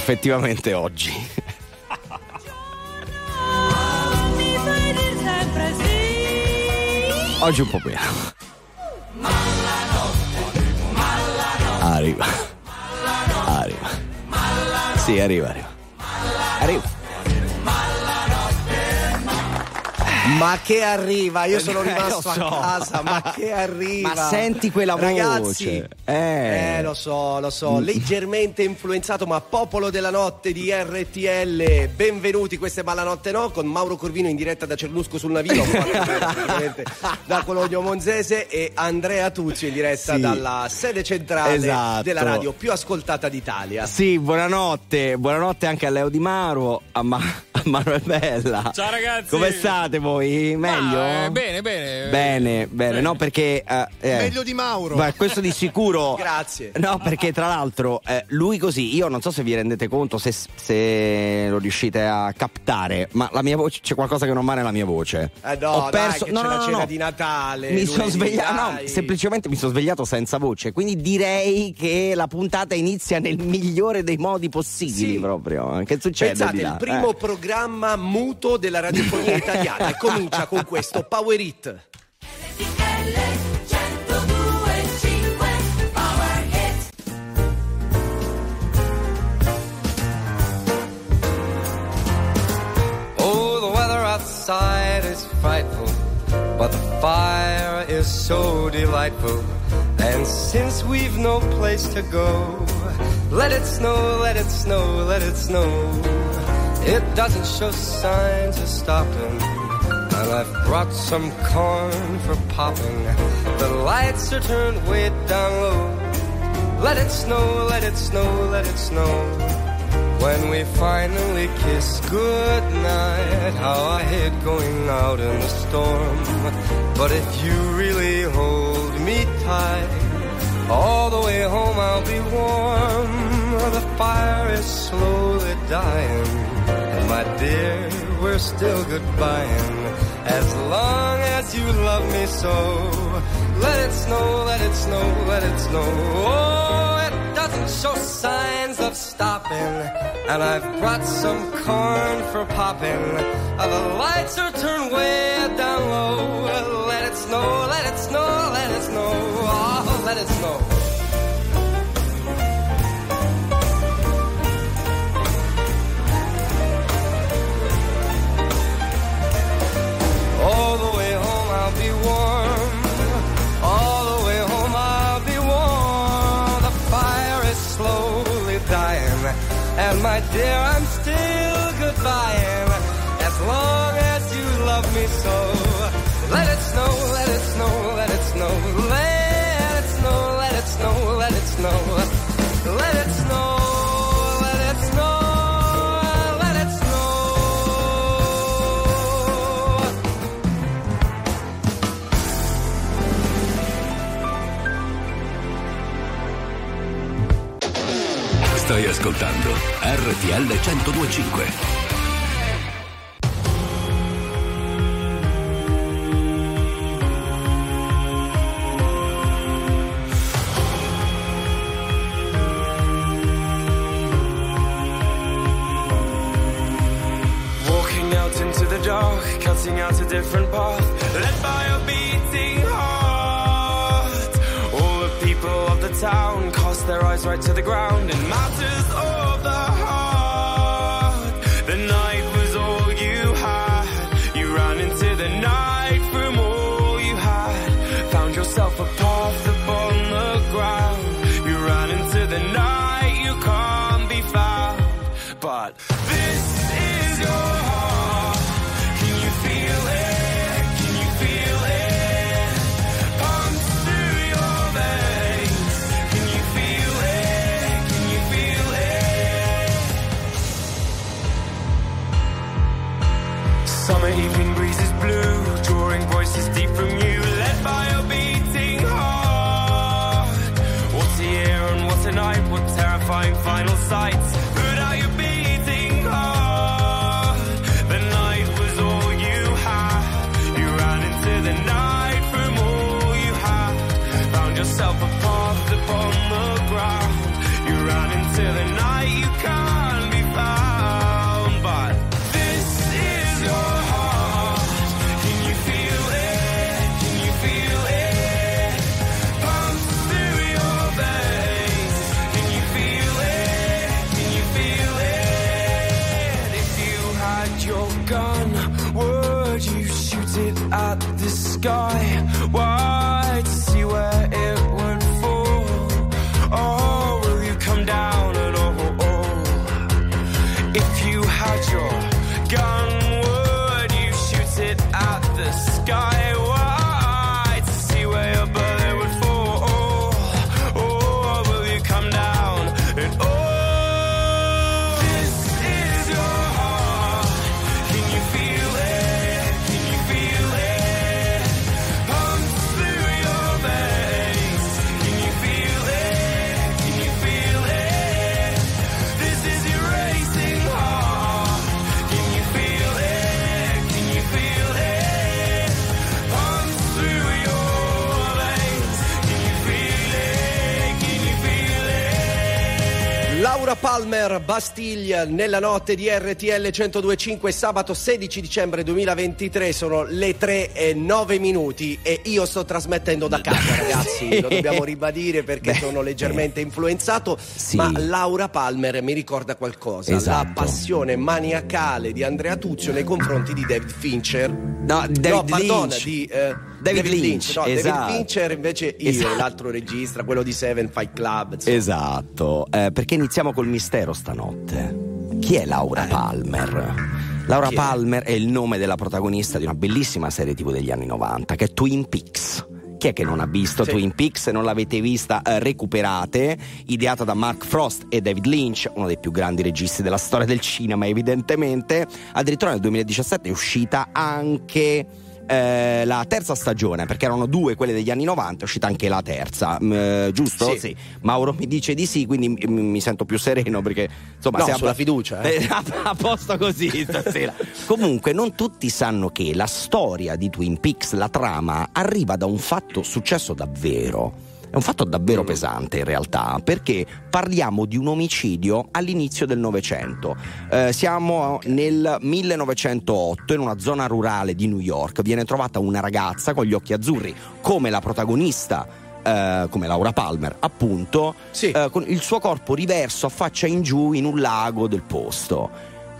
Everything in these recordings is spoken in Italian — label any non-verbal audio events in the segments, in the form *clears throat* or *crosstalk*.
effettivamente oggi. Oggi un po' meno. Arriva. Arriva. Sì, arriva, arriva. Arriva. Ma che arriva, io sono Eh, rimasto lo so. a casa, ma che *laughs* arriva. Ma senti quella Ragazzi, voce. Eh. Eh, lo so, lo so, leggermente influenzato, ma popolo della notte di RTL. Benvenuti, questa è Ballanotte No con Mauro Corvino in diretta da Cernusco sul Navino, praticamente, da Cologno Monzese e Andrea Tuzio in diretta Sì. dalla sede centrale Esatto. della radio più ascoltata d'Italia. Sì, buonanotte, buonanotte anche a Leo Di Maro, a, Ma- a Manuel Bella. Ciao, ragazzi. Come state voi? Meglio? Ah, eh, bene, bene. Bene, bene, no perché... eh, eh, Meglio di Mauro. ma questo di sicuro... *laughs* Grazie. No, perché tra l'altro eh, lui così, io non so se vi rendete conto, se, se lo riuscite a captare, ma la mia voce, c'è qualcosa che non va nella mia voce. Eh no, Ho dai, perso, che no, c'è no, la no, cena no. di Natale. Mi sono svegliato, no, dai. semplicemente mi sono svegliato senza voce, quindi direi che la puntata inizia nel migliore dei modi possibili Sì. proprio. Che succede? Pensate, di là? il primo Eh. programma muto della radiofonia *laughs* italiana e comincia con questo Power It. Oh, the weather outside is frightful, but the fire is so delightful. And since we've no place to go, let it snow, let it snow, let it snow. It doesn't show signs of stopping. I've brought some corn for popping. The lights are turned way down low. Let it snow, let it snow, let it snow. When we finally kiss goodnight, how I hate going out in the storm. But if you really hold me tight, all the way home I'll be warm. The fire is slowly dying, and my dear, we're still goodbying. As long as you love me so, let it snow, let it snow, let it snow. Oh, it doesn't show signs of stopping. And I've brought some corn for popping. Uh, the lights are turned way down low. Let it snow, let it snow, let it snow. Oh, let it snow. My dear, I'm still goodbying. As long as you love me so. Let it snow, let it snow. Stai ascoltando RTL 1025. Walking out into the dark, cutting out a different path, led by a beating heart. People of the town cast their eyes right to the ground in matters of the heart. Final sights. Put out your beating heart. Ah, the night was all you had. You ran into the night from all you had. Found yourself a path upon the ground. You ran into the night, al Palmer, Bastiglia, nella notte di RTL 1025, sabato 16 dicembre 2023, sono le 3 e 9 minuti e io sto trasmettendo da casa *laughs* ragazzi, lo dobbiamo ribadire perché Beh, sono leggermente influenzato, Sì. ma Laura Palmer mi ricorda qualcosa, Esatto. la passione maniacale di Andrea Tuzio nei confronti di David Fincher. No, David no, pardona, Lynch. di eh, David Lynch, no, esatto. David Fincher invece io, Esatto. l'altro regista, quello di Seven Fight Club. insomma. Esatto, eh, perché iniziamo col mistero stanotte. Chi è Laura Palmer? Laura Eh. Chi è? Palmer è il nome della protagonista di una bellissima serie TV degli anni 90 che è Twin Peaks. Chi è che non ha visto Sì. Twin Peaks? Se non l'avete vista, eh, recuperate. Ideata da Mark Frost e David Lynch, uno dei più grandi registi della storia del cinema, evidentemente. Addirittura nel 2017 è uscita anche eh, la terza stagione, perché erano due quelle degli anni 90, è uscita anche la terza, mm, eh, giusto? Sì. Mauro mi dice di sì, quindi mi, mi sento più sereno perché insomma No, sulla fiducia, eh. Eh, *laughs* a, a posto così stasera. *laughs* Comunque, non tutti sanno che la storia di Twin Peaks, la trama, arriva da un fatto successo davvero. È un fatto davvero pesante in realtà, perché parliamo di un omicidio all'inizio del Novecento. Eh, siamo nel 1908 in una zona rurale di New York. Viene trovata una ragazza con gli occhi azzurri, come la protagonista eh, come Laura Palmer, appunto, Sì. eh, con il suo corpo riverso a faccia in giù in un lago del posto.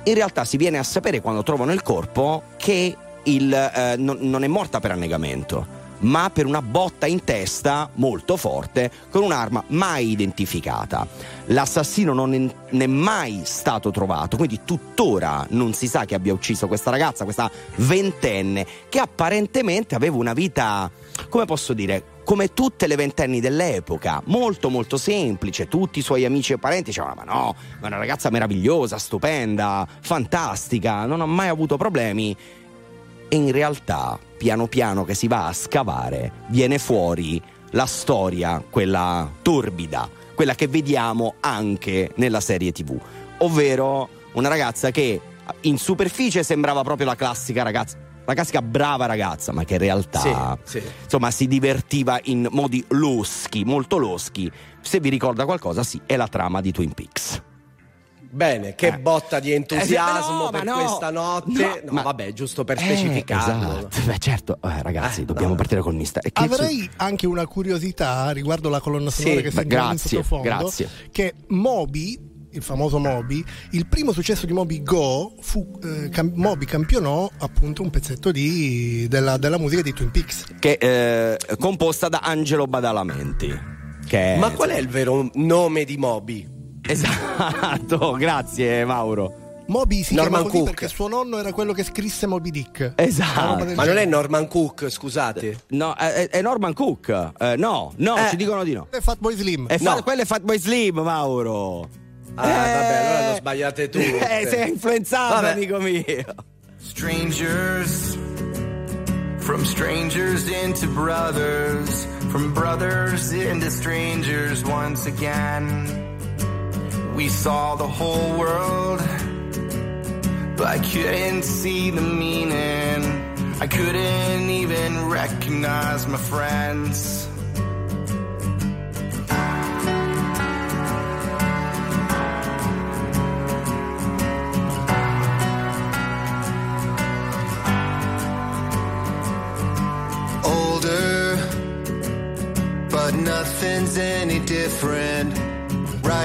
In realtà si viene a sapere quando trovano il corpo che il, eh, non, non è morta per annegamento, ma per una botta in testa molto forte con un'arma mai identificata. L'assassino non è, non è mai stato trovato, quindi tuttora non si sa che abbia ucciso questa ragazza, questa ventenne, che apparentemente aveva una vita, come posso dire, come tutte le ventenni dell'epoca, molto molto semplice, tutti i suoi amici e parenti dicevano ma no, ma è una ragazza meravigliosa, stupenda, fantastica, non ha mai avuto problemi e in realtà piano piano che si va a scavare viene fuori la storia, quella torbida, quella che vediamo anche nella serie tv, ovvero una ragazza che in superficie sembrava proprio la classica ragazza, la classica brava ragazza, ma che in realtà Sì, sì. insomma si divertiva in modi loschi, molto loschi. Se vi ricorda qualcosa, sì, è la trama di Twin Peaks. Bene, che Eh. botta di entusiasmo Eh, no, per no. questa notte. No, No, ma- vabbè, giusto per Eh, specificarlo. esatto. Beh, certo, Eh, ragazzi, Eh, dobbiamo no. partire col mister. E che Avrei anche una curiosità riguardo la colonna sonora Sì, che sentiamo in sottofondo. grazie. Che Moby, il famoso Moby, il primo successo di Moby Go fu eh, cam- Moby campionò appunto un pezzetto di- della, della musica di Twin Peaks. che è eh, composta da Angelo Badalamenti. Che è- Ma qual è il vero nome di Moby? Esatto, *laughs* grazie Mauro. Moby si Norman chiama così Cook. perché suo nonno era quello che scrisse Moby Dick. Esatto. Ma non è. Norman Cook, scusate. No, è, è Norman Cook. Eh, no, no, Eh. ci dicono di no. È Fatboy Slim. È fa- No. quello è Fatboy Slim, Mauro. Ah, vabbè, allora lo sbagliate tu. *laughs* Eh, sei influenzato, Vabbè. amico mio. Strangers, from strangers into brothers, from brothers into strangers once again. We saw the whole world, but I couldn't see the meaning. I couldn't even recognize my friends. older, but nothing's any different.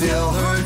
It still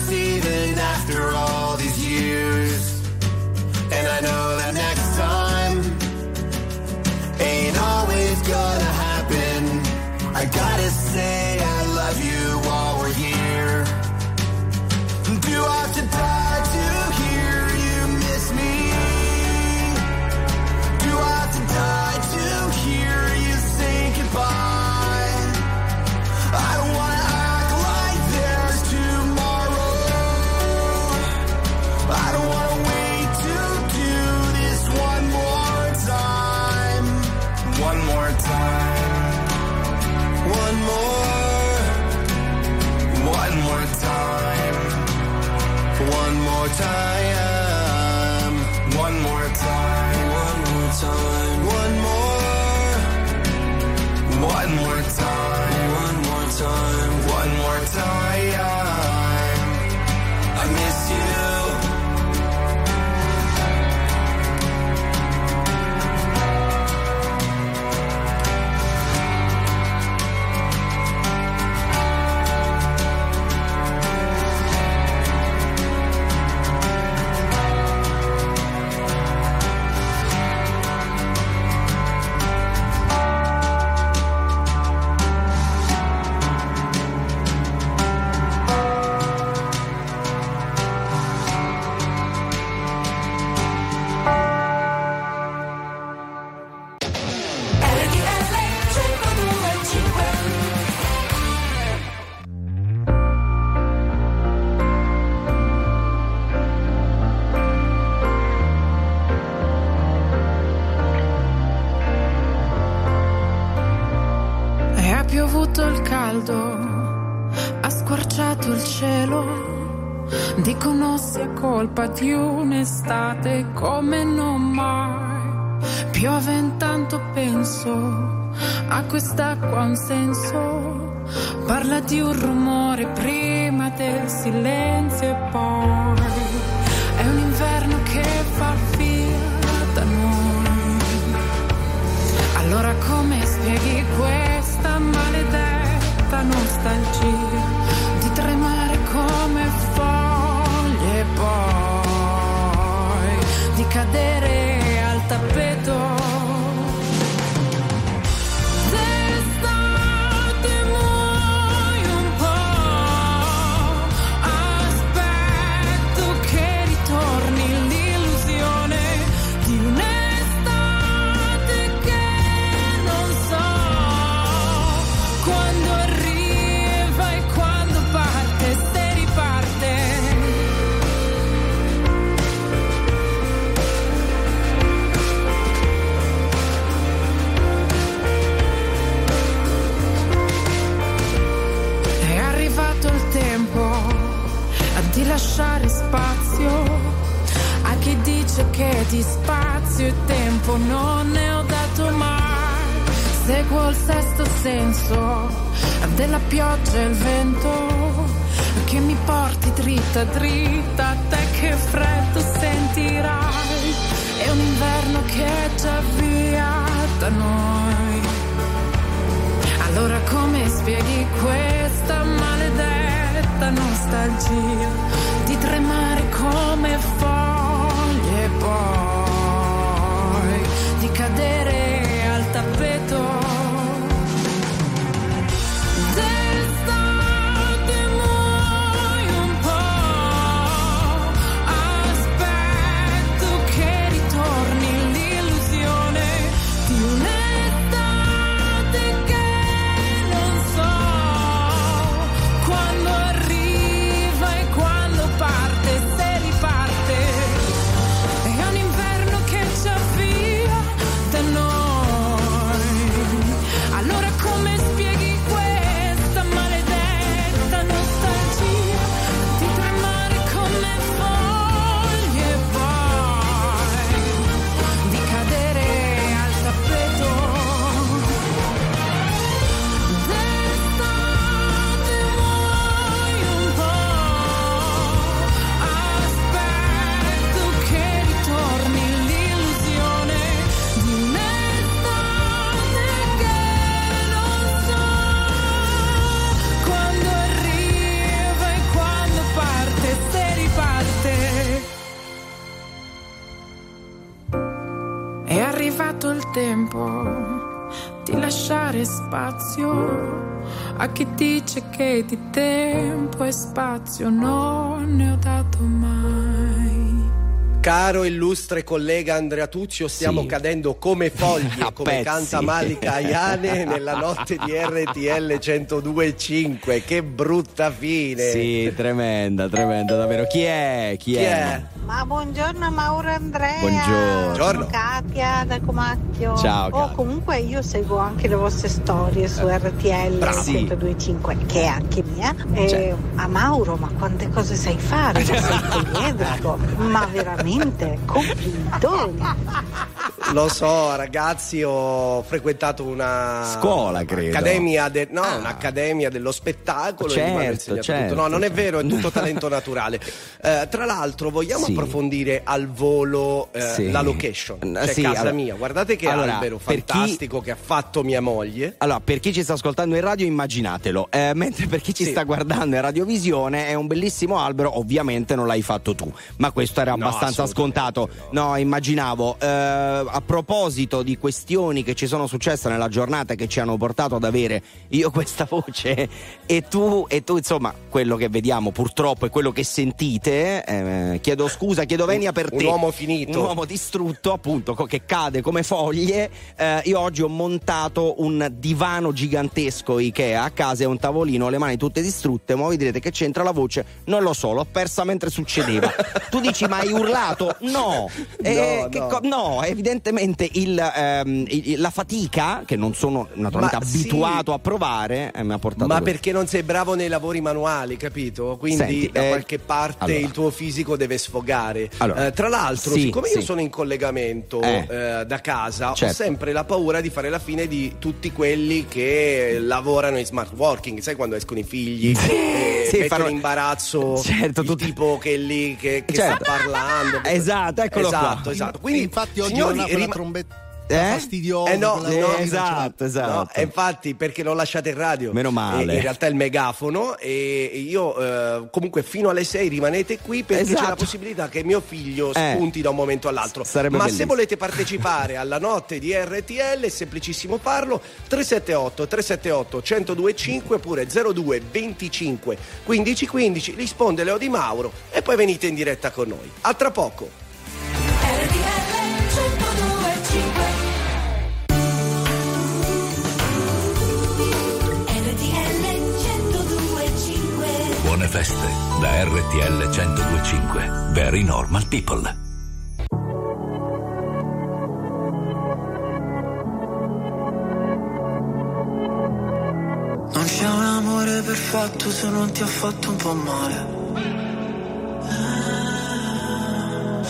quest'acqua ha un senso. Parla di un rumore prima del silenzio e poi è un inverno che va via da noi. Allora come spieghi questa maledetta nostalgia di tremare come foglie e poi di cadere di spazio e tempo non ne ho dato mai. Seguo il sesto senso della pioggia e il vento che mi porti dritta dritta a te che freddo sentirai. È un inverno che è già via da noi. Allora come spieghi questa maledetta nostalgia di tremare come foglie e che di tempo e spazio non ne ho dato mai. Caro illustre collega Andrea Tuzio, stiamo Sì. cadendo come fogli, *laughs* A come pezzi. canta Malika Ayane nella notte di RTL 102.5. Che brutta fine. Sì, tremenda, tremenda, davvero. Chi è? Chi, Chi è? Ma buongiorno Mauro Andrea. Buongiorno. Sono Katia da Comacchio. Ciao, Oh, comunque io seguo anche le vostre storie su RTL Bravo. 102.5, che è anche mia. E Cioè. a Mauro, ma quante cose sai fare? Ma sei *laughs* poliedrico. ma veramente, complimentoni. Lo so, ragazzi, ho frequentato una Scuola, credo. Accademia de- no, Ah. un'accademia dello spettacolo Certo, certo. No, non è certo. vero, è tutto *laughs* talento naturale. Eh, tra l'altro, vogliamo Sì. Approfondire al volo eh, Sì. la location. Cioè, sì, casa allora- mia. Guardate che allora, albero per chi- fantastico che ha fatto mia moglie. Allora, per chi ci sta ascoltando in radio, immaginatelo. Eh, mentre per chi ci Sì. sta guardando in radiovisione, è un bellissimo albero. Ovviamente non l'hai fatto tu, ma questo era No, abbastanza scontato. No, immaginavo. Eh, a proposito di questioni che ci sono successe nella giornata che ci hanno portato ad avere io *laughs* questa voce e tu, e tu insomma, quello che vediamo purtroppo è quello che sentite. eh, chiedo scusa, chiedo venia per Un te. uomo finito. Un uomo distrutto, appunto, che cade come foglie. Eh, io oggi ho montato un divano gigantesco Ikea a casa e un tavolino, le mani tutte distrutte. Ma voi direte che c'entra la voce? Non lo so, l'ho persa mentre succedeva. *laughs* tu dici, ma hai urlato? No, *laughs* Eh, No, no. co- no, evidentemente il, ehm, il- la fatica, che non sono naturalmente Ma sì. abituato a provare, eh, mi ha portato Ma questo. perché non sei bravo nei lavori manuali, capito? Quindi Senti, da eh, qualche parte allora. il tuo fisico deve sfogare. Allora, Eh, tra l'altro, sì, siccome sì. io sono in collegamento Eh. eh, da casa, ho Certo. sempre la paura di fare la fine di tutti quelli che lavorano in smart working. Sai quando escono i figli? *laughs* e Sì, mettono fanno- in imbarazzo Certo, tutti- tipo che è lì che, che Certo. sta parlando. Esatto, eccolo qua. esatto, Esatto, Quindi, infatti oggi signori, non trombetta Eh? fastidiosa. eh no, eh, roba no, che non ce l'ha. esatto, esatto. No, infatti perché l'ho lasciata in radio. Meno male. E in realtà è il megafono e io eh, comunque fino alle 6 rimanete qui perché c'è la Esatto. possibilità che mio figlio Eh. spunti da un momento all'altro. Sarebbe Ma se bellissimo. volete partecipare alla notte di RTL è semplicissimo farlo 378 378 1025 oppure 02 25 15 15 risponde Leo Di Mauro e poi venite in diretta con noi. A tra poco. Buone feste da RTL 1025. Very normal people. Non c'è un amore perfetto se non ti ha fatto un po' male.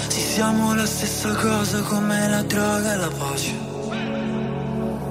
Sì, siamo la stessa cosa come la droga e la pace.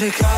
no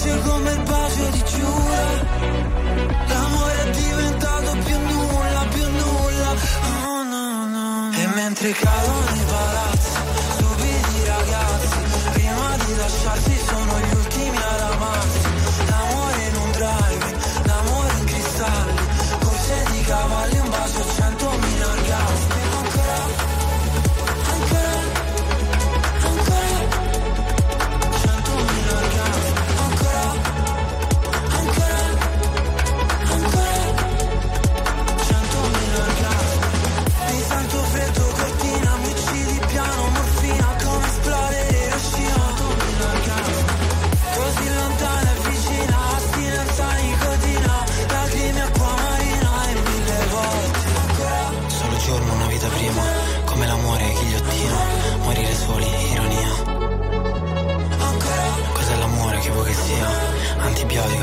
Finisce come il bacio di Giura L'amore è diventato più nulla, più nulla oh, no, no, no. E mentre cado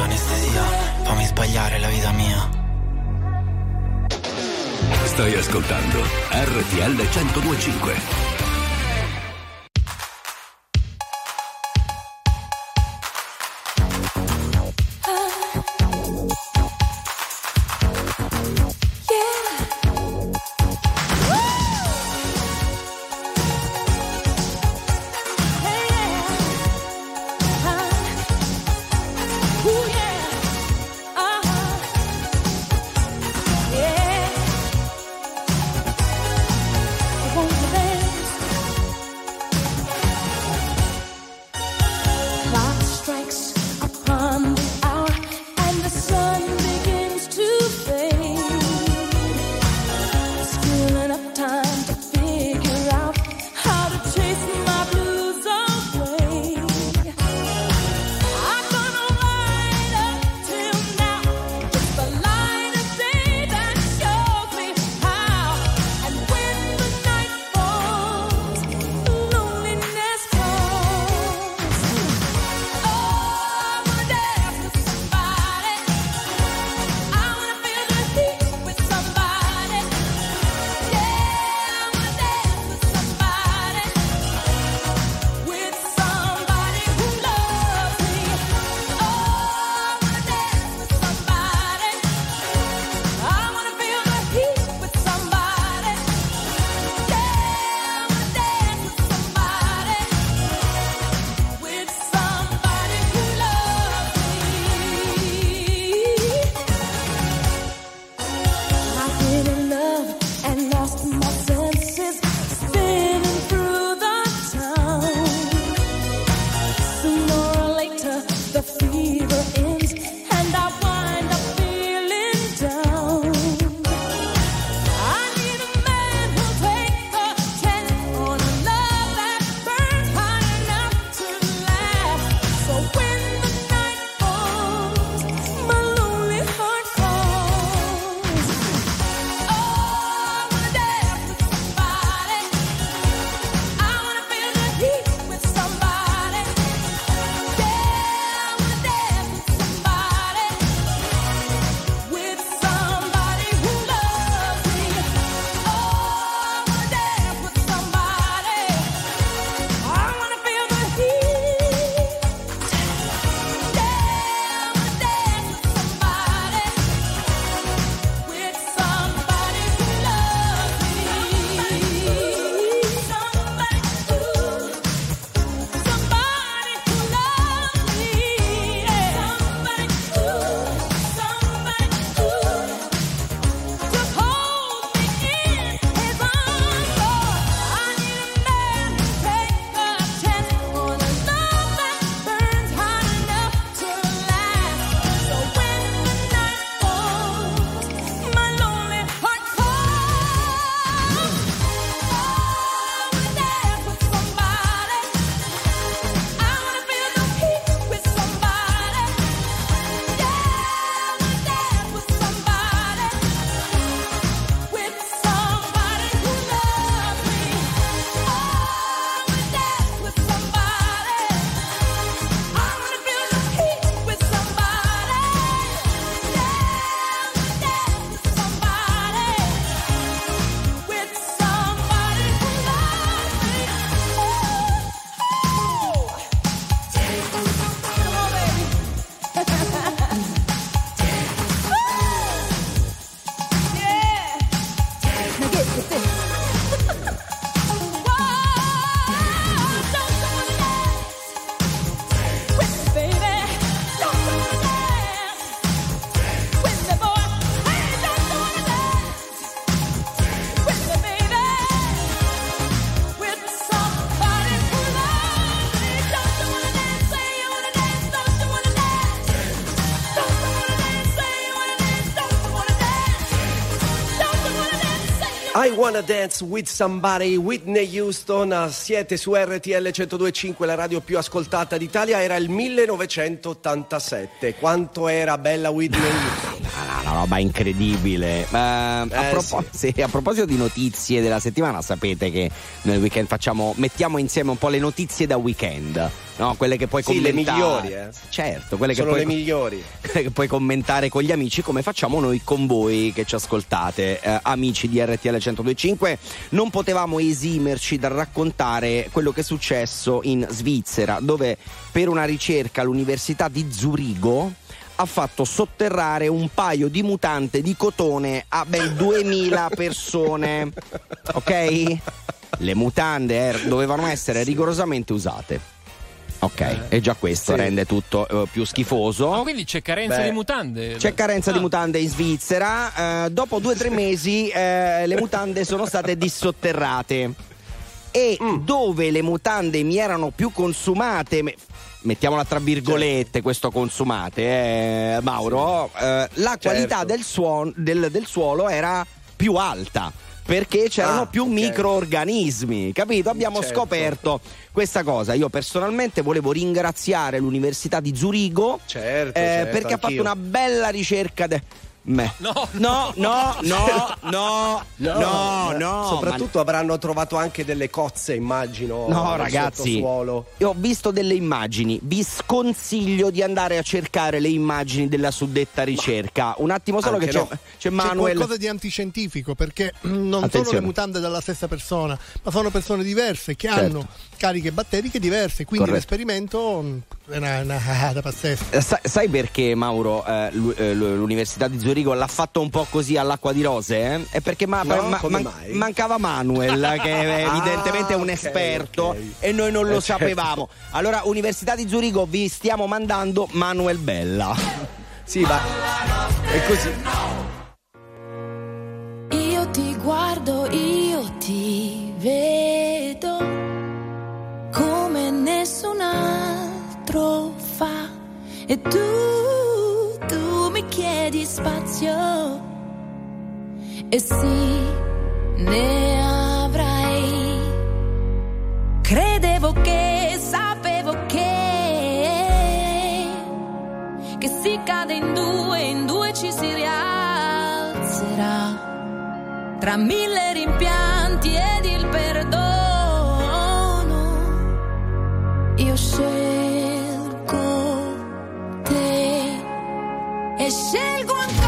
anestesia. Fammi sbagliare la vita mia. Stai ascoltando RTL 1025 Wanna Dance with Somebody, Whitney Houston, siete su RTL 102.5, la radio più ascoltata d'Italia, era il 1987. Quanto era bella Whitney Houston? Roba incredibile. Ma, a, Eh, propo- sì, a proposito di notizie della settimana, sapete che nel weekend facciamo, mettiamo insieme un po' le notizie da weekend, no? Quelle che puoi Sì, le commentare. migliori, eh. Certo, quelle che Sono puoi, le migliori. *laughs* che puoi commentare con gli amici come facciamo noi con voi che ci ascoltate, eh, amici di RTL 1025. Non potevamo esimerci dal raccontare quello che è successo in Svizzera, dove per una ricerca all'Università di Zurigo ha fatto sotterrare un paio di mutande di cotone a ben 2000 *laughs* persone. Ok? *laughs* Le mutande er- dovevano essere rigorosamente usate. Ok, e già questo Sì. rende tutto eh, più schifoso. Ma quindi c'è carenza Beh, di mutande? C'è carenza di Ah. mutande in Svizzera. eh, dopo due o tre mesi eh, le mutande sono state *laughs* dissotterrate. E Mm. dove le mutande mi erano più consumate, mettiamola tra virgolette, questo consumate, eh, Mauro, eh, la qualità Certo. del, suon- del- del suolo era più alta. Perché c'erano Ah, più ok. microorganismi, capito? Abbiamo Certo. scoperto questa cosa. Io personalmente volevo ringraziare l'Università di Zurigo Certo, eh, certo, perché ha fatto anch'io. una bella ricerca. de- me. No, no, no, no, no, no, no, Soprattutto avranno trovato anche delle cozze, immagino. No, ragazzi, sottosuolo. io ho visto delle immagini. Vi sconsiglio di andare a cercare le immagini della suddetta ricerca. Un attimo solo Anche che c'è, no. c'è C'è Manuel. qualcosa di antiscientifico perché *clears throat* non sono Attenzione. le mutande della stessa persona, ma sono persone diverse che Certo. hanno cariche batteriche diverse, quindi Corretto. l'esperimento è una, una cagata pazzesca. Eh, Sai, sai perché Mauro eh, eh, l'Università di Zurigo l'ha fatto un po' così all'acqua di rose? eh? È perché ma- No, ma- man- mancava Manuel, *laughs* che è Ah, evidentemente è un ok, esperto ok. e noi non lo Eh, certo. sapevamo. Allora, Università di Zurigo, vi stiamo mandando Manuel Bella. *laughs* Sì, ma è così. Io ti guardo, io ti vedo come nessun altro fa e tu mi chiedi spazio e sì, ne avrai. Credevo che, sapevo che, che si cade in due, in due ci si rialzerà. Tra mille rimpianti ed il perdono, io scelgo e scelgo ancora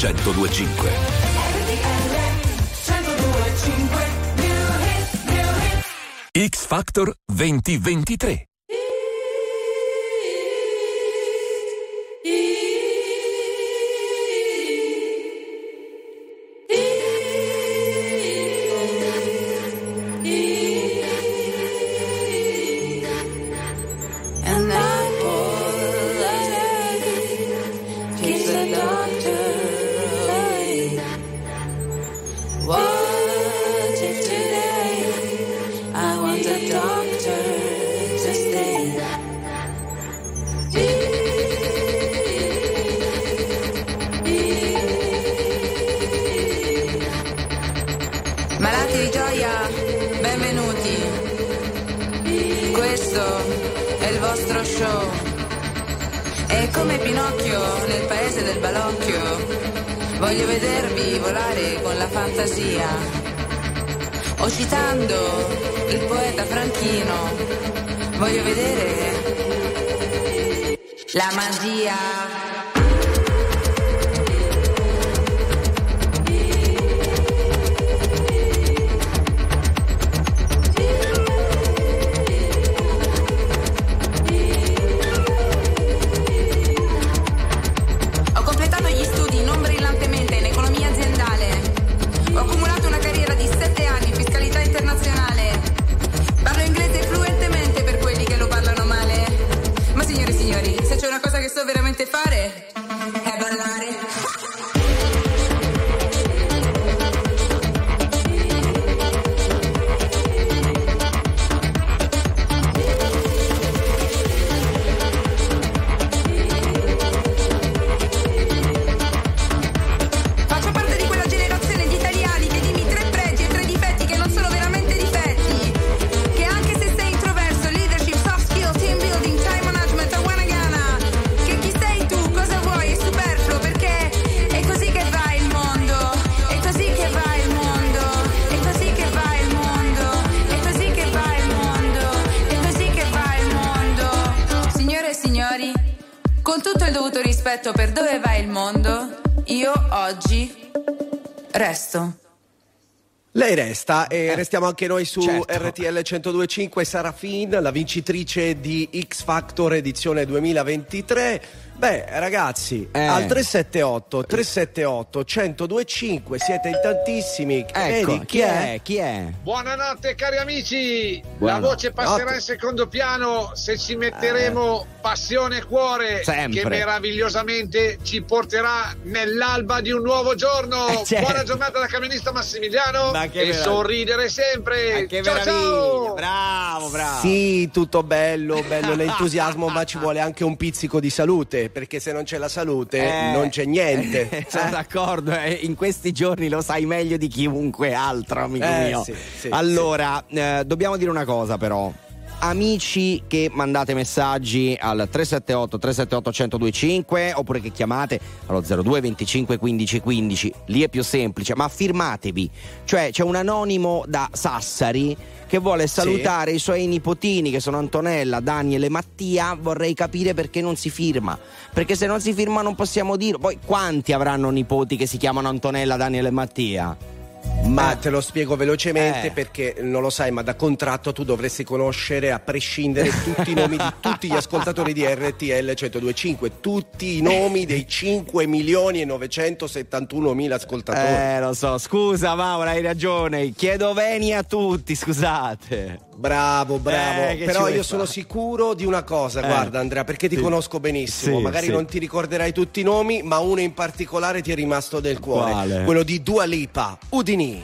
1025. Rispetto per dove va il mondo, io oggi resto. Lei resta e Eh, restiamo anche noi su certo. RTL 1025 Sarafin, la vincitrice di X Factor edizione 2023. Beh, ragazzi, Eh. al 378 378 1025 siete in tantissimi. Ecco, Vedi, chi è? Chi è? Buonanotte cari amici, Buona- la voce passerà notte. in secondo piano se ci metteremo passione e cuore Sempre. che meravigliosamente ci porterà nell'alba di un nuovo giorno. Eh, certo. Buona giornata da camionista Massimiliano Ma che e meraviglia. sorridere sempre. Ma che ciao meraviglia! ciao! Bravo, bravo. Sì, tutto bello, bello l'entusiasmo, ma ci vuole anche un pizzico di salute, perché se non c'è la salute Eh, non c'è niente. eh, *laughs* sono d'accordo, eh, in questi giorni lo sai meglio di chiunque altro, amico Eh, mio. sì, sì, allora, eh, dobbiamo dire una cosa però. Amici che mandate messaggi al 378 378 1025 oppure che chiamate allo 02 25 15 15, lì è più semplice, ma firmatevi. Cioè c'è un anonimo da Sassari che vuole salutare i suoi nipotini che sono Antonella, Daniel e Mattia, vorrei capire perché non si firma. Perché se non si firma non possiamo dirlo. Poi quanti avranno nipoti che si chiamano Antonella, Daniel e Mattia? Ma Eh. te lo spiego velocemente Eh. perché non lo sai, ma da contratto tu dovresti conoscere a prescindere tutti i nomi di *laughs* tutti gli ascoltatori di RTL 1025, tutti i nomi dei 5 milioni e 971 mila ascoltatori. Eh, lo so, scusa Maura, hai ragione. Chiedo veni a tutti, scusate. Bravo, bravo. Eh, Però io sono fare? sicuro di una cosa, Eh. guarda Andrea, perché ti Sì. conosco benissimo. Sì, Magari sì. non ti ricorderai tutti i nomi, ma uno in particolare ti è rimasto del cuore. Quale? Quello di Dua Lipa, Udini. Houdini.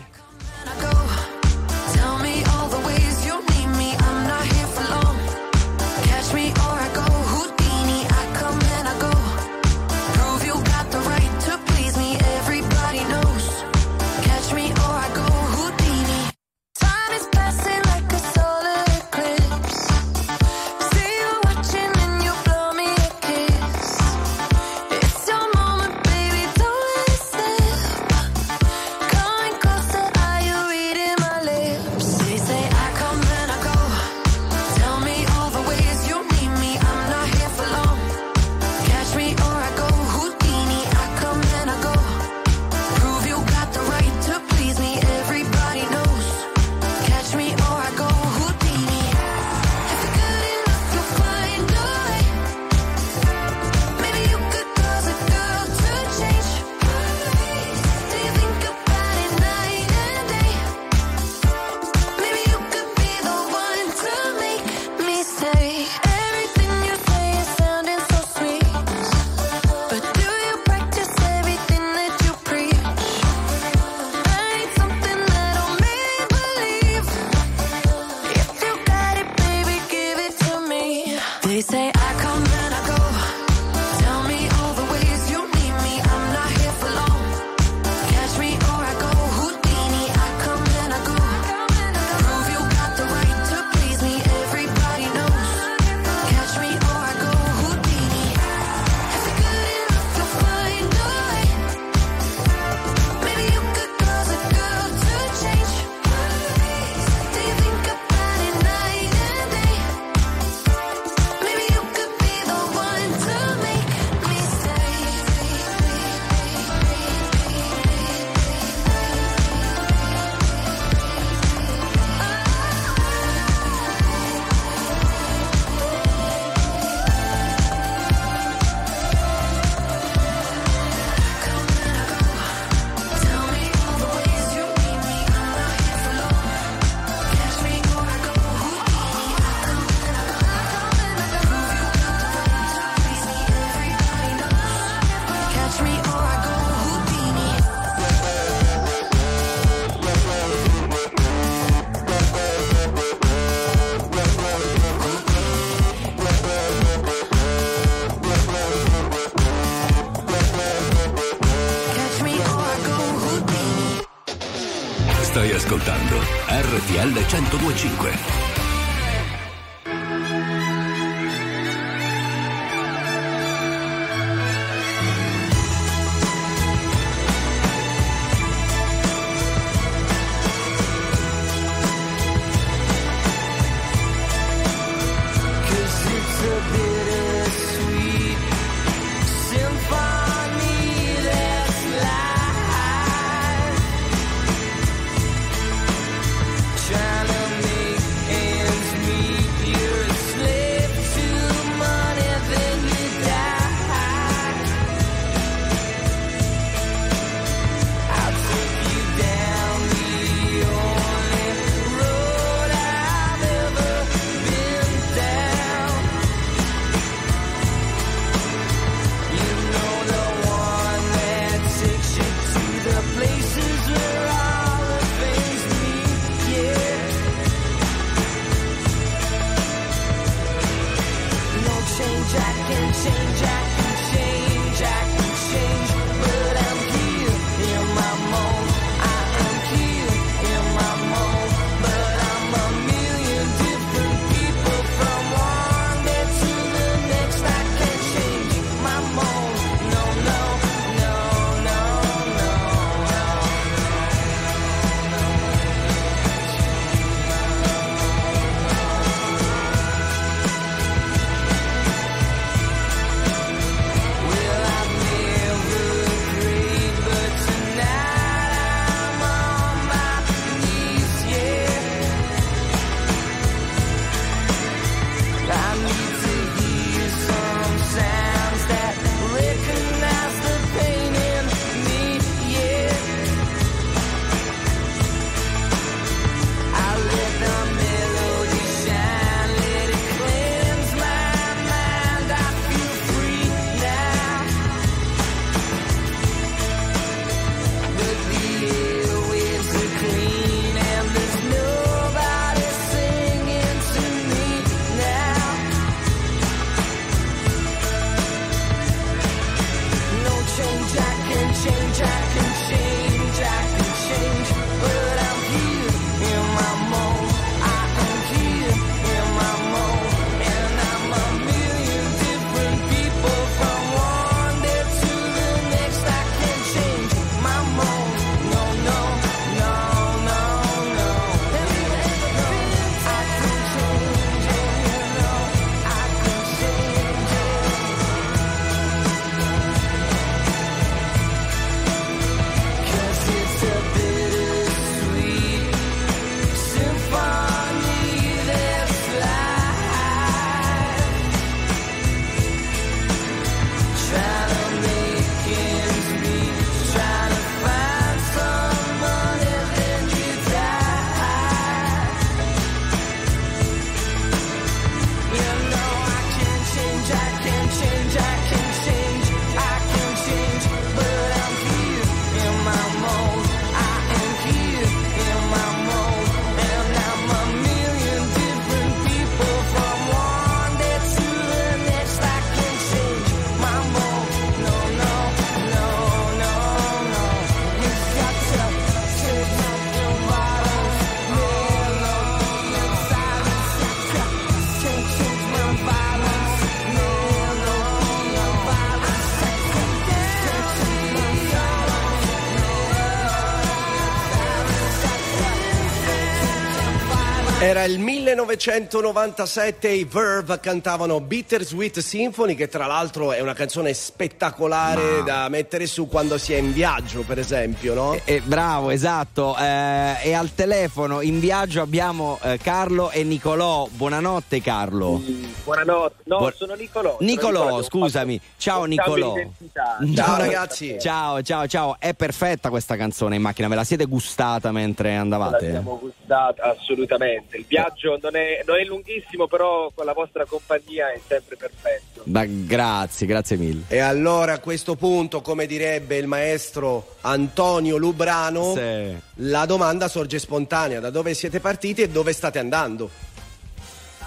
1997 i Verve cantavano Bittersweet Symphony, che tra l'altro è una canzone spettacolare Ma... da mettere su quando si è in viaggio, per esempio, no? Eh, eh, bravo, esatto. Eh, e al telefono in viaggio abbiamo eh, Carlo e Nicolò. Buonanotte, Carlo. Mm. Buonanotte, no, Buon... sono Nicolò. Nicolò, scusami. Fatto... Ciao Nicolò. Ciao, ciao ragazzi. Ciao, ciao, ciao. È perfetta questa canzone in macchina, ve la siete gustata mentre andavate? L'abbiamo gustata, assolutamente. Il viaggio non è, non è lunghissimo, però con la vostra compagnia è sempre perfetto. Da, grazie, grazie mille. E allora a questo punto, come direbbe il maestro Antonio Lubrano, sì. la domanda sorge spontanea. Da dove siete partiti e dove state andando?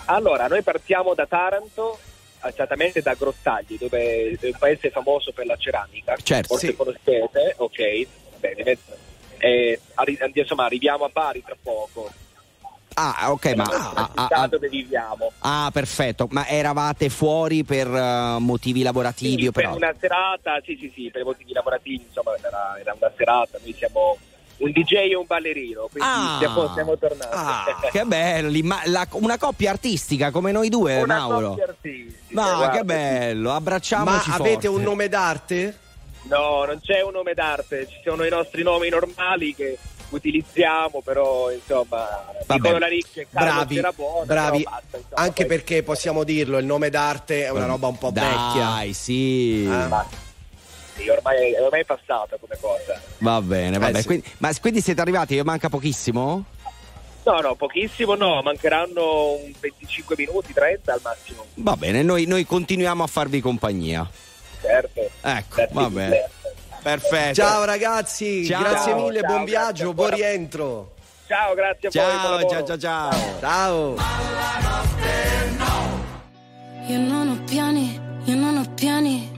Allora, noi partiamo da Taranto, esattamente da Grottagli, dove è un paese famoso per la ceramica. Certo, forse sì. conoscete, ok, bene. Eh. E, insomma, arriviamo a Bari tra poco. Ah, ok, ma ah, ah, ah, dove viviamo. Ah, perfetto. Ma eravate fuori per uh, motivi lavorativi sì, o per, per una serata? Sì, sì, sì, per motivi lavorativi, insomma, era, era una serata, noi siamo un DJ e un ballerino, quindi Ah. siamo, siamo tornati. Ah, *laughs* che bello, l'imma- la- una coppia artistica come noi due, Una Mauro. Ma guarda, che bello, abbracciamoci Ma avete forte. un nome d'arte? No, non c'è un nome d'arte, ci sono i nostri nomi normali che utilizziamo, però insomma, dicono la ricca e Carlo bravi, c'era buona, bravi. però basta, insomma, Anche poi- perché possiamo dirlo, il nome d'arte è una roba un po' Dai, vecchia. sì. Ma- sì, ormai, ormai è passata come cosa. Va bene, va Eh, bene. sì. Quindi, ma quindi siete arrivati? Manca pochissimo? No, no, pochissimo no, mancheranno un 25 minuti, 30 al massimo. Va bene, noi, noi continuiamo a farvi compagnia. Certo. Ecco, Grazie va bene. Perfetto. Ciao ragazzi, Ciao. grazie mille, Ciao, buon viaggio, buon rientro. Ciao, grazie a voi. Ciao, lavoro. ciao, ciao, ciao. Ciao. Io non ho piani, io non ho piani.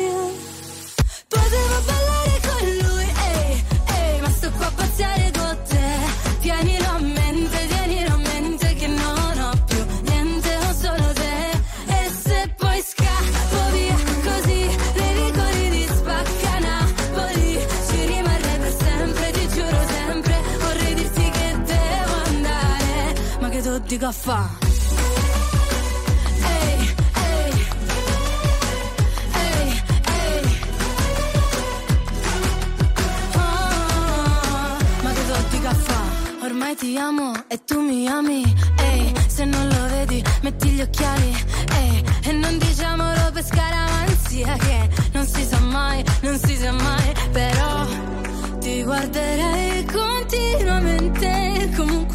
Ma che tu dico a fa'? Ehi, ehi, ehi, ehi. Ah, ma che do di caffè? Ormai ti amo e tu mi ami. Ehi, se non lo vedi, metti gli occhiali. Ehi, e non diciamolo per scaramanzia che non si sa mai, non si sa mai. Però ti guarderei continuamente.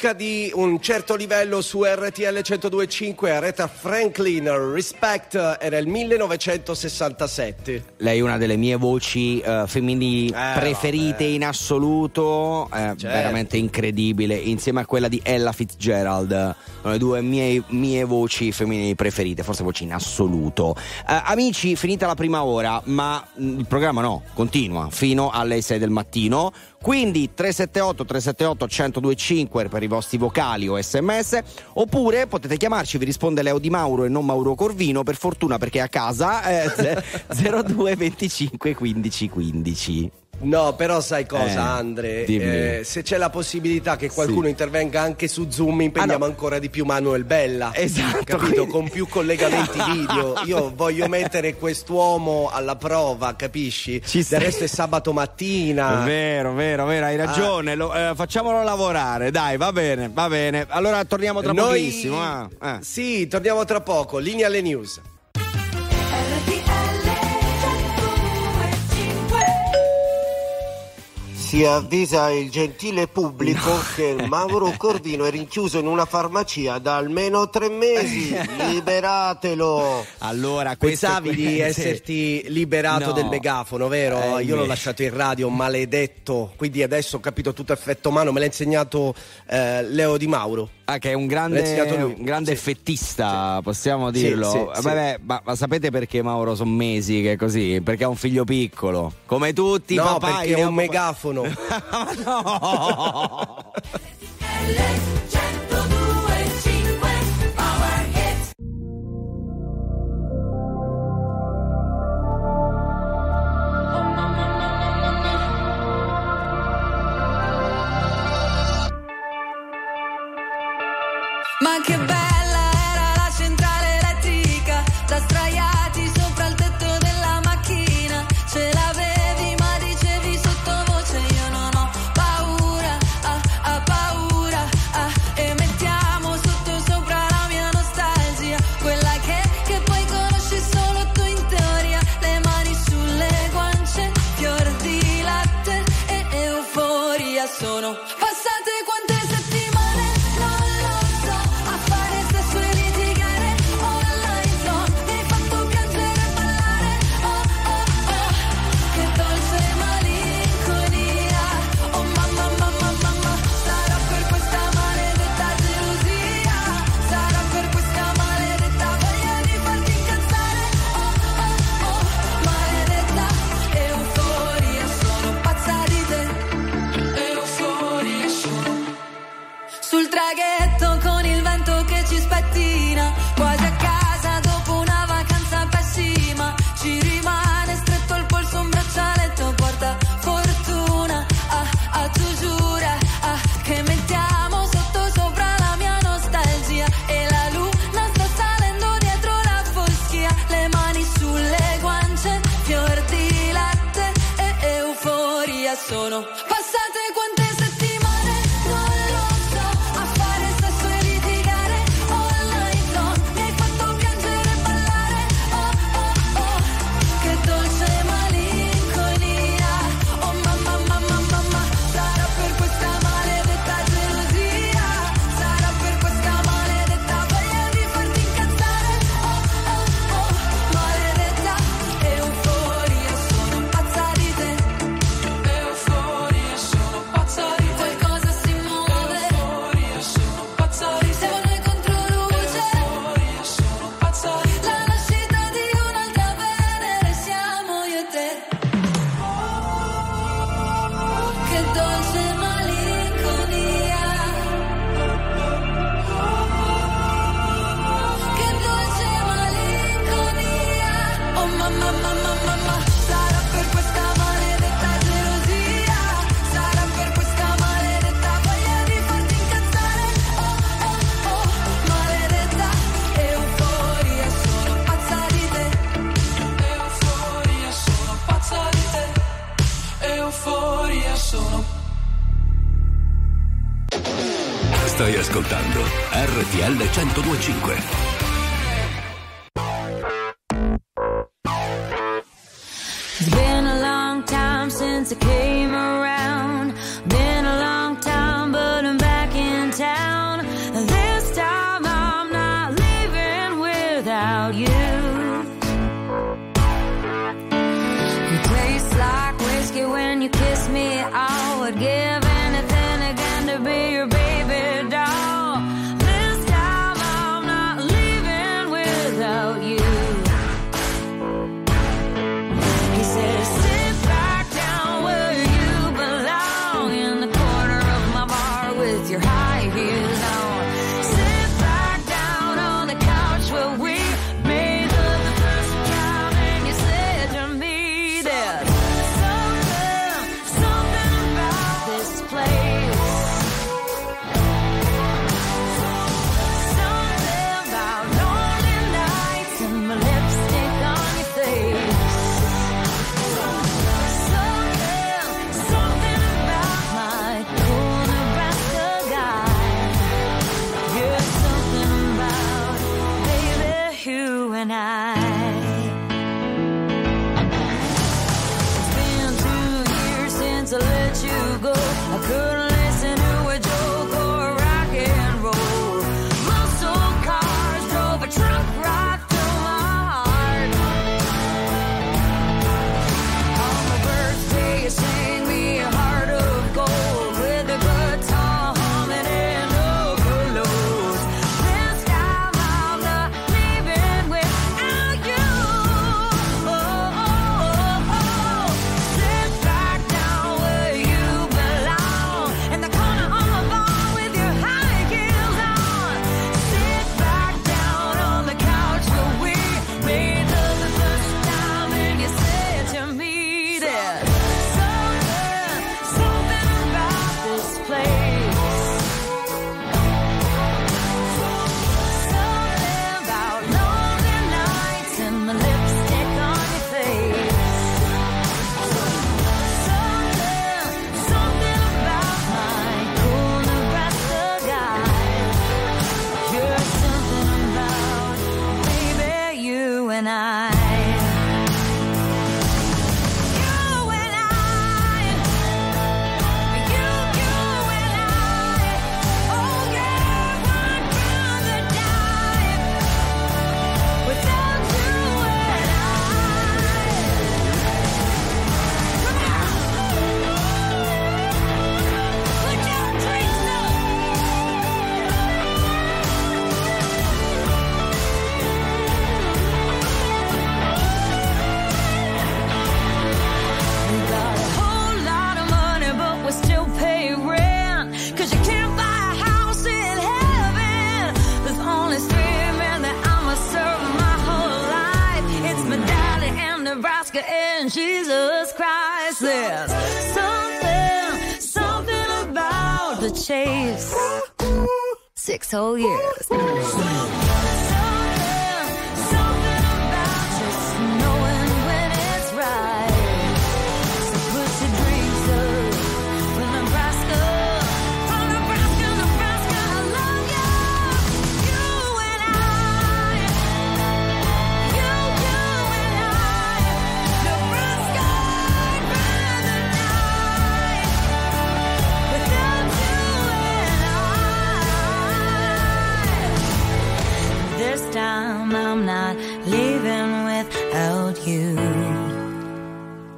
Musica di un certo livello su RTL 102.5 Aretha Franklin, Respect, era il 1967. Lei è una delle mie voci eh, femminili preferite in assoluto, eh, veramente incredibile, insieme a quella di Ella Fitzgerald, sono le due mie, mie voci femminili preferite, forse voci in assoluto. Eh, amici, finita la prima ora, ma mh, il programma no, continua fino alle 6 del mattino. Quindi 378 378 1025 per i vostri vocali o sms oppure potete chiamarci, vi risponde Leo Di Mauro e non Mauro Corvino per fortuna perché è a casa eh, 02 25 15 15. No, però sai cosa, Eh, Andre? dimmi. Eh, se c'è la possibilità che qualcuno Sì. intervenga anche su Zoom, impegniamo Ah, no. ancora di più Manuel Bella. Esatto, Capito? quindi- Con più collegamenti *laughs* video. Io voglio mettere quest'uomo alla prova, capisci? Ci Del resto è sabato mattina. Vero, vero, vero, hai ragione. lo- eh, facciamolo lavorare, dai, va bene, va bene. Allora torniamo tra Noi- pochissimo. ah. Sì, torniamo tra poco. Linea alle news. Si avvisa il gentile pubblico che Mauro *laughs* Corvino è rinchiuso in una farmacia da almeno tre mesi. *laughs* Liberatelo! Allora, Pensavi di *laughs* sì. esserti liberato No. del megafono, vero? Eh, Io l'ho lasciato in radio, maledetto. Quindi adesso ho capito tutto effetto mano. Me l'ha insegnato eh, Leo Di Mauro. Ah, che è un grande, un grande effettista, possiamo dirlo. sì, Eh, sì. vabbè, ma, ma sapete perché Mauro sono mesi che è così? Perché ha un figlio piccolo. Come tutti i no, papai. perché è un papà- megafono. no! Ma che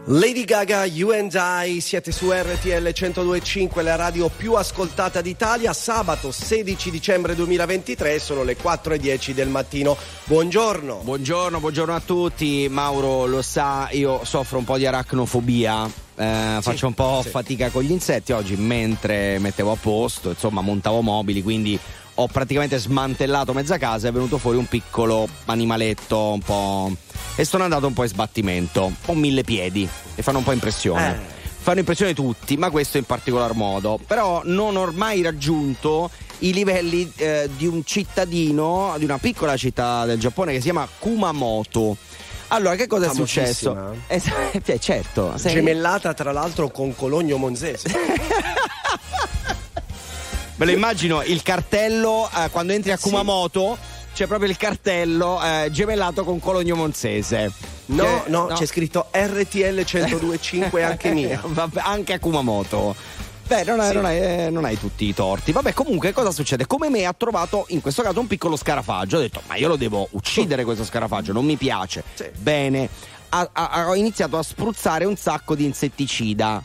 Lady Gaga, You and I, siete su RTL 102.5, la radio più ascoltata d'Italia, sabato 16 dicembre 2023, sono le 4.10 del mattino. Buongiorno. Buongiorno, buongiorno a tutti. Mauro lo sa, io soffro un po' di aracnofobia. Eh, sì, faccio un po' sì. fatica con gli insetti oggi mentre mettevo a posto, insomma, montavo mobili, quindi ho praticamente smantellato mezza casa e è venuto fuori un piccolo animaletto un po'. E sono andato un po' in sbattimento, un po' mille piedi, e fanno un po' impressione. Eh. Fanno impressione tutti, ma questo in particolar modo. Però non ho mai raggiunto i livelli eh, di un cittadino, di una piccola città del Giappone che si chiama Kumamoto. Allora, che cosa è successo? Eh, *laughs* cioè, certo, sei... gemellata tra l'altro con Cologno Monzese. *laughs* Me lo immagino il cartello eh, quando entri a Kumamoto. Sì. C'è proprio il cartello eh, gemellato con Cologno Monzese. No, che, no, no, c'è scritto RTL 1025 *laughs* anche mio. *laughs* Vabbè, anche a Kumamoto. Beh, non, è, sì. non, è, eh, non, hai tutti i torti. Vabbè, comunque, cosa succede? Come me ha trovato in questo caso un piccolo scarafaggio. Ho detto, ma io lo devo uccidere questo scarafaggio, non mi piace. Sì. Bene, ha, ha, ho iniziato a spruzzare un sacco di insetticida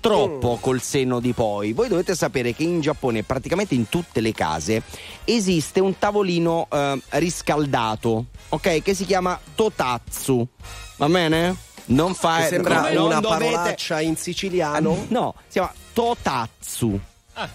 Troppo col senno di poi. Voi dovete sapere che in Giappone, praticamente in tutte le case, esiste un tavolino eh, riscaldato, ok? Che si chiama Totatsu. Va bene? Non fa Che sembra non una dovete- parolaccia in siciliano. No, si chiama Totatsu.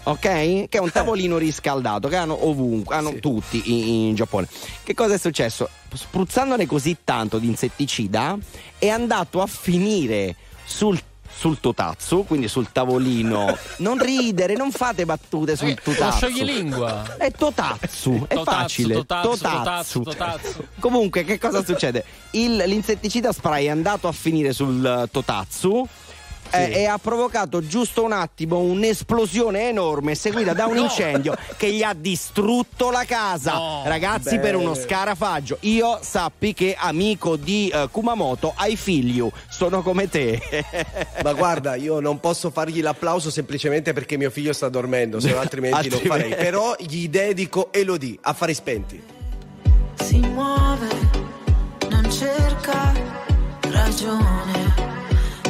Ok? Che è un tavolino riscaldato che hanno ovunque, hanno tutti in, in Giappone. Che cosa è successo? Spruzzandone così tanto di insetticida è andato a finire sul sul totatsu, quindi sul tavolino. *laughs* Non ridere, non fate battute sul Lo totatsu. scioglilingua. È totatsu, è facile. totazzu, totazzu. Comunque, che cosa succede? Il- l'insetticida spray è andato a finire sul eh, Totatsu. eh, e ha provocato giusto un attimo un'esplosione enorme seguita da un No. incendio che gli ha *laughs* distrutto la casa. No. Ragazzi, Bene. per uno scarafaggio, io sappi che amico di eh, Kumamoto hai figli, sono come te. Ma *laughs* guarda, io non posso fargli l'applauso semplicemente perché mio figlio sta dormendo, se no *laughs* altrimenti lo Altrimenti- farei. Però gli dedico Elodie, affari spenti. si muove, non cerca ragione,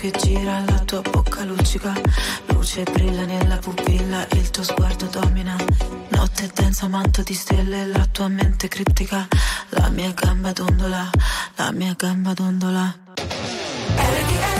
Che gira, la tua bocca luccica. Luce brilla nella pupilla, il tuo sguardo domina. Notte densa, manto di stelle, la tua mente criptica. La mia gamba dondola, la mia gamba dondola. Shining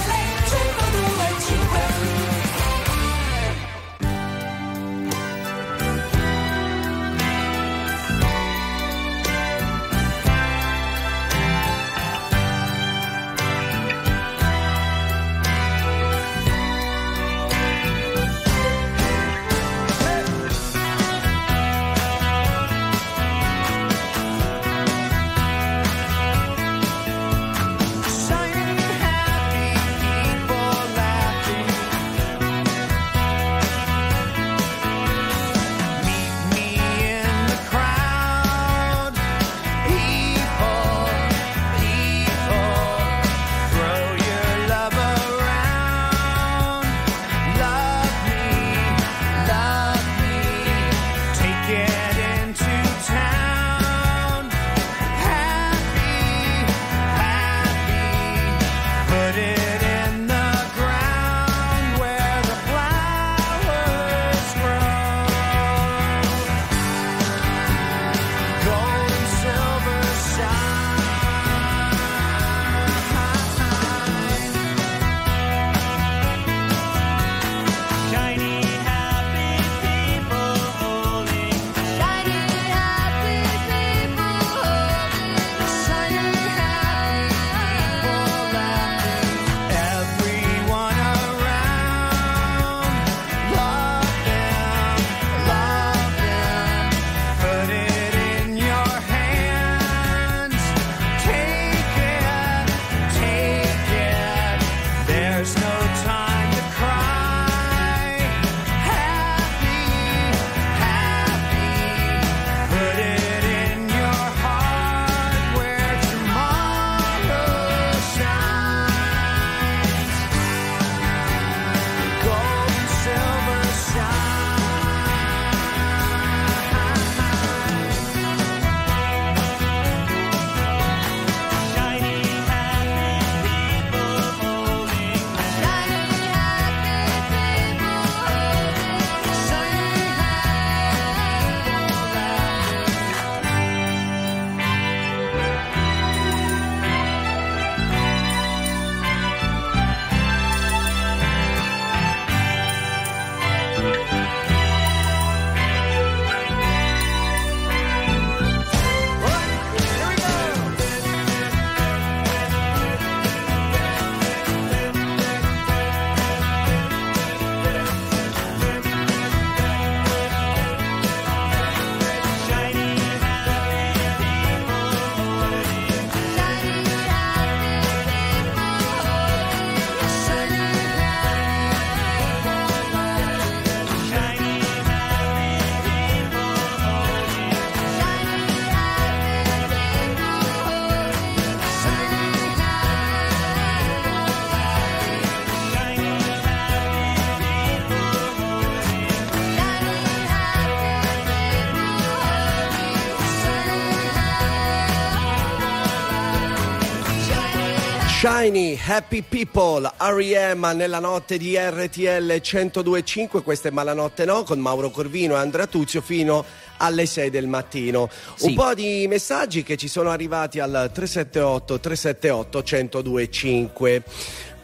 Shiny, Happy People, R.E.M. nella notte di RTL 102.5, questa è Malanotte No con Mauro Corvino e Andrea Tuzio fino alle 6 del mattino. Sì. Un po' di messaggi che ci sono arrivati al 378 378 1025.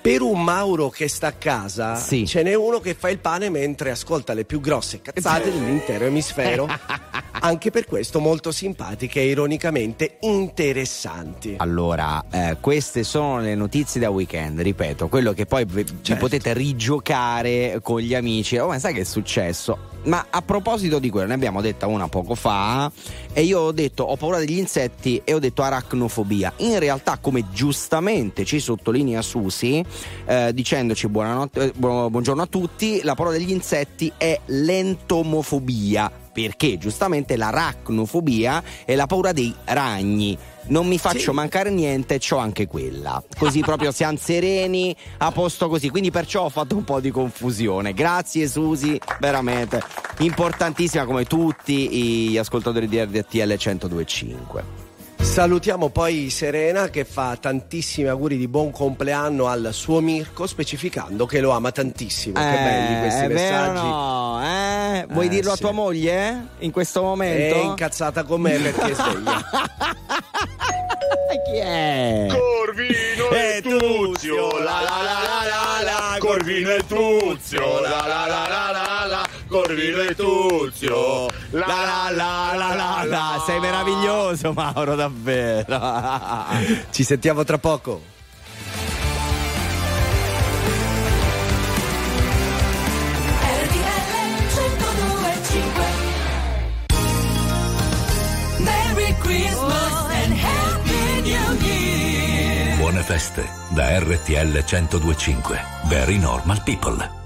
Per un Mauro che sta a casa, ce n'è uno che fa il pane mentre ascolta le più grosse cazzate dell'intero emisfero. *laughs* Anche per questo molto simpatiche e ironicamente interessanti. Allora, eh, queste sono le notizie da weekend, ripeto, quello che poi Certo. potete rigiocare con gli amici. Oh, ma sai che è successo? Ma a proposito di quello, ne abbiamo detta una poco fa e io ho detto ho paura degli insetti e ho detto aracnofobia. In realtà, come giustamente ci sottolinea Susi, eh, dicendoci buonanotte, eh, bu- buongiorno a tutti, la parola degli insetti è lentomofobia. Perché giustamente l'aracnofobia è la paura dei ragni. Non mi faccio Sì. mancare niente, c'ho anche quella. Così proprio siamo sereni, a posto così. Quindi perciò ho fatto un po' di confusione. Grazie Susi, veramente importantissima come tutti gli ascoltatori di RDTL 1025. Salutiamo poi Serena che fa tantissimi auguri di buon compleanno al suo Mirko specificando che lo ama tantissimo. che belli questi è messaggi. no? Eh? Vuoi Eh, dirlo a sì. tua moglie in questo È momento? incazzata con me perché è *laughs* sveglia. Chi è? Corvino e Tuzio, la la la la la la, Corvino e Tuzio, la la la la la la, Corvino e Tuzio, la la la la la la. Sei meraviglioso Mauro, davvero. *laughs* Ci sentiamo tra poco. Buone feste da RTL 1025. Very normal people.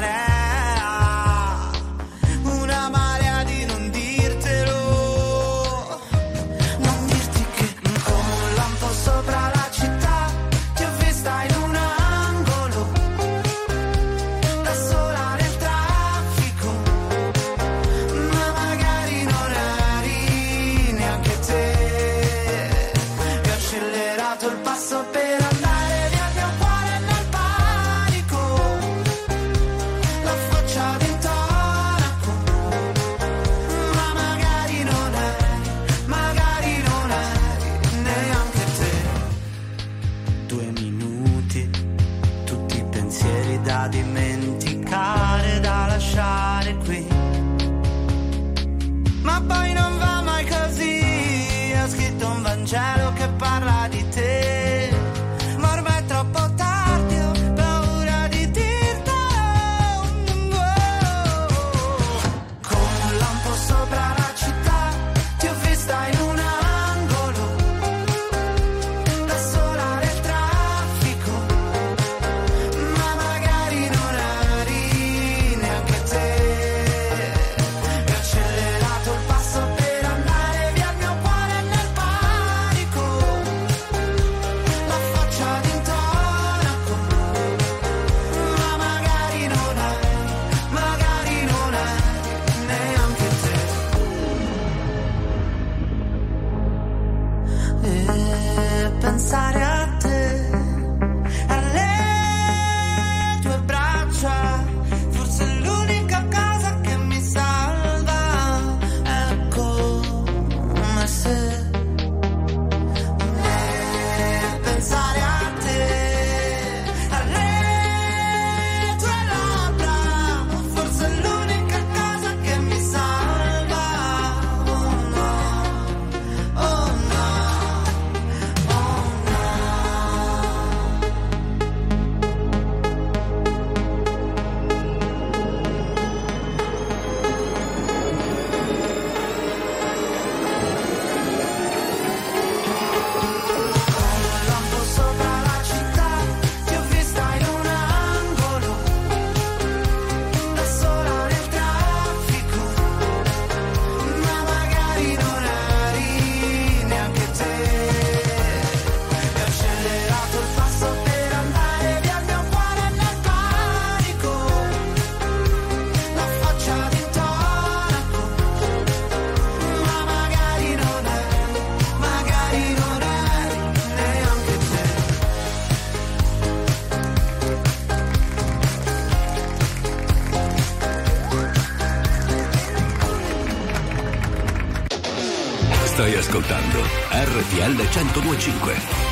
RTL 1025.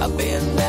I've been down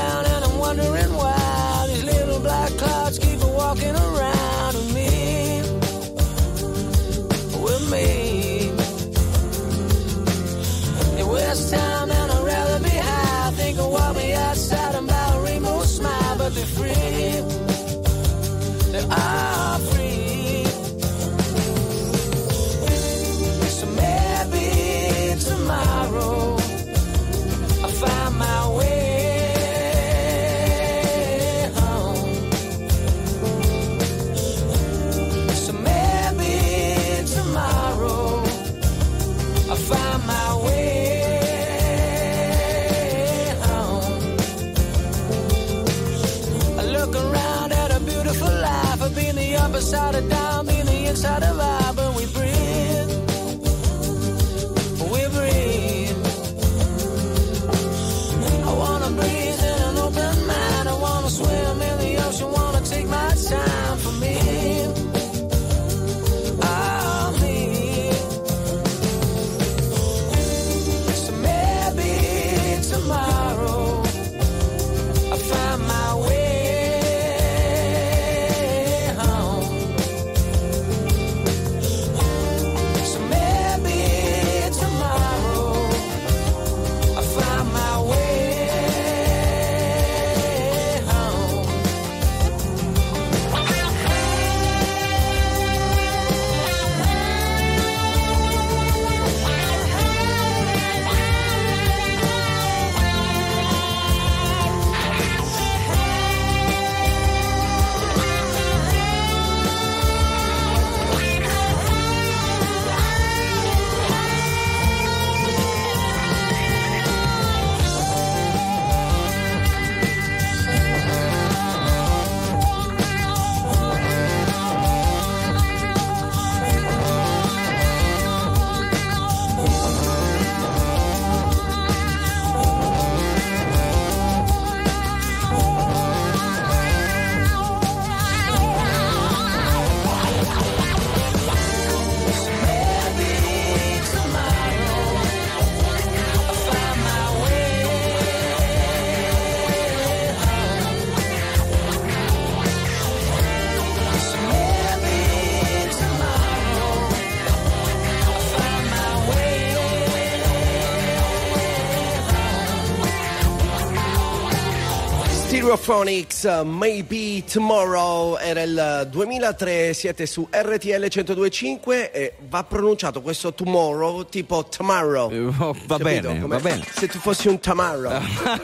Stereophonics, uh, Maybe Tomorrow, era il 2003, siete su RTL 102.5 e va pronunciato questo tomorrow tipo tomorrow. oh, va bene, va bene. Se tu fossi un tomorrow.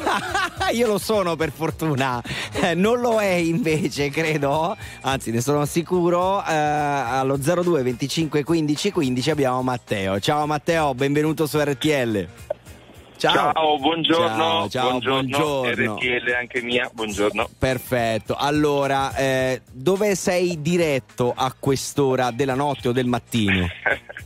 *laughs* Io lo sono per fortuna, Eh, non lo è invece, credo, anzi ne sono sicuro. Eh, allo 02 25 15 15 abbiamo Matteo. Ciao Matteo, benvenuto su RTL. Ciao, buongiorno. Ciao, ciao, buongiorno. RTL anche mia, buongiorno. Perfetto, allora eh, dove sei diretto a quest'ora della notte o del mattino? *laughs*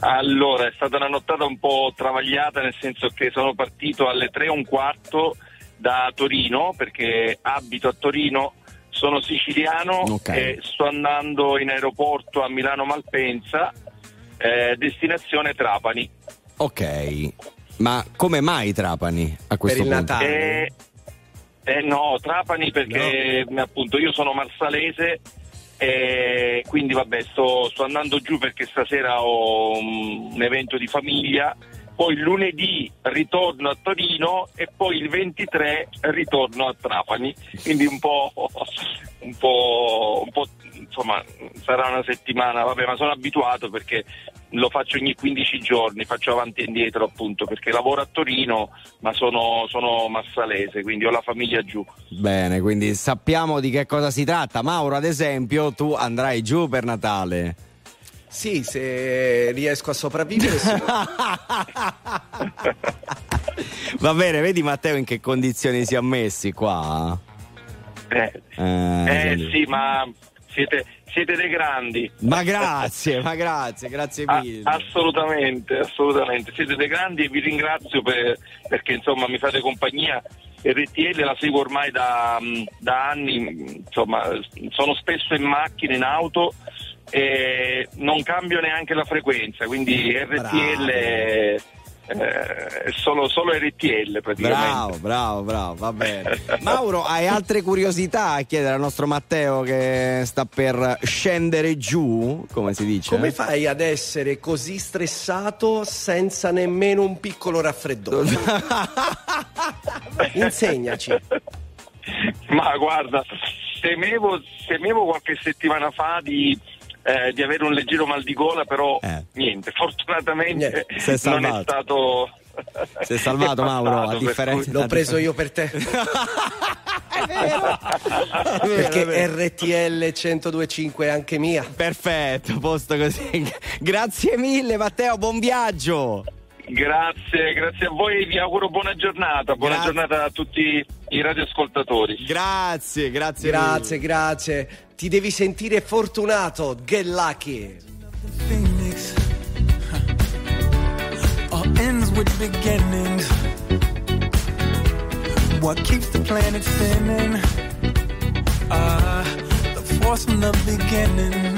Allora, è stata una nottata un po' travagliata, nel senso che sono partito alle 3 e un quarto da Torino, perché abito a Torino, sono siciliano Ok. e sto andando in aeroporto a Milano Malpensa, eh, destinazione Trapani. Ok, ma come mai Trapani a questo punto? Eh, eh, no, Trapani perché appunto io sono marsalese e quindi vabbè sto, sto andando giù perché stasera ho un, un evento di famiglia, poi lunedì ritorno a Torino e poi il 23 ritorno a Trapani, quindi un po', *laughs* un po', un po' insomma sarà una settimana, vabbè ma sono abituato perché lo faccio ogni 15 giorni, faccio avanti e indietro appunto perché lavoro a Torino ma sono, sono massalese, quindi ho la famiglia giù. Bene, quindi sappiamo di che cosa si tratta. Mauro, ad esempio, tu andrai giù per Natale. Sì, se riesco a sopravvivere sì. *laughs* Va bene, vedi Matteo in che condizioni si è messi qua? Eh, Eh, eh, sì, ma siete, siete dei grandi. Ma grazie, ma grazie, grazie Ah, mille. assolutamente, assolutamente. Siete dei grandi e vi ringrazio per- perché insomma mi fate compagnia. RTL la seguo ormai da, da anni, insomma, sono spesso in macchina, in auto e non cambio neanche la frequenza, quindi RTL è, è solo, solo RTL praticamente. Bravo, bravo, bravo, va bene. *laughs* Mauro, hai altre curiosità a chiedere al nostro Matteo che sta per scendere giù, come si dice? Come fai ad essere così stressato senza nemmeno un piccolo raffreddore? *laughs* Insegnaci. Ma guarda, temevo, temevo qualche settimana fa di, eh, di avere un leggero mal di gola, però niente, fortunatamente sei non è salvato. stato. Si è salvato è *laughs* Mauro, a differenza L'ho preso io per te. Perché RTL 1025 è anche mia. Perfetto, posto così. *laughs* Grazie mille Matteo, buon viaggio. Grazie, grazie a voi, vi auguro buona giornata, buona Grazie. giornata a tutti i radioascoltatori. Grazie, grazie. Grazie, grazie. Ti devi sentire fortunato, get lucky. Phoenix all ends with beginnings. What keeps the planet spinning? Ah, the force from the beginning.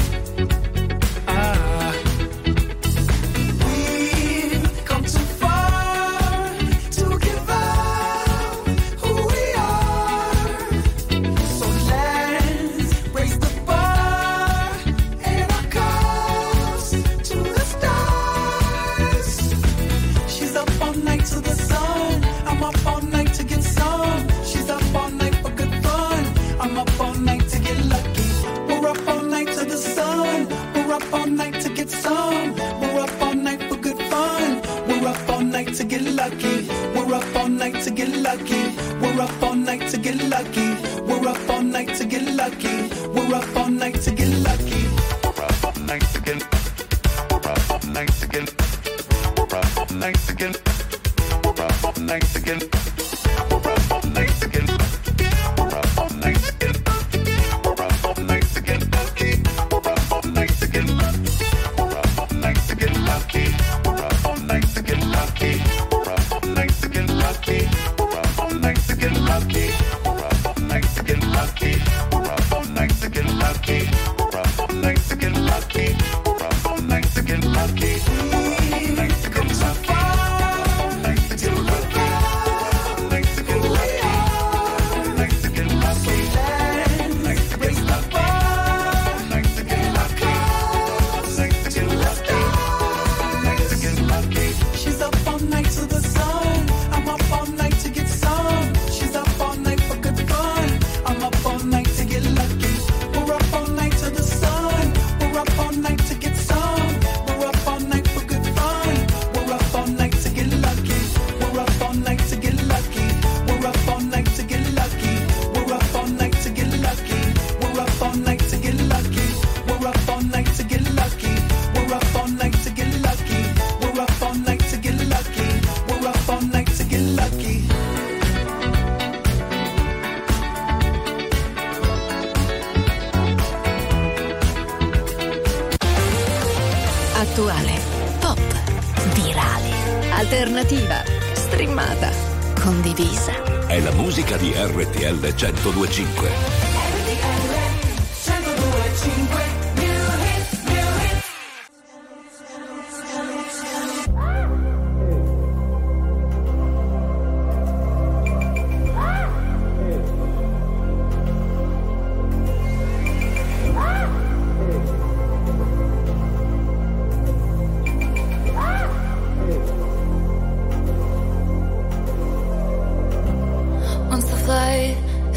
RTL 1025.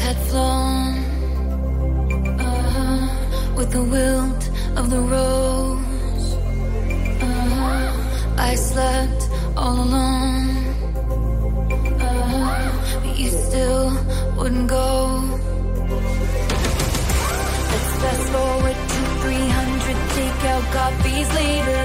Had flown uh, with the wilt of the rose, uh, I slept all alone. Uh, but you still wouldn't go. Let's fast forward to 300 takeout copies later.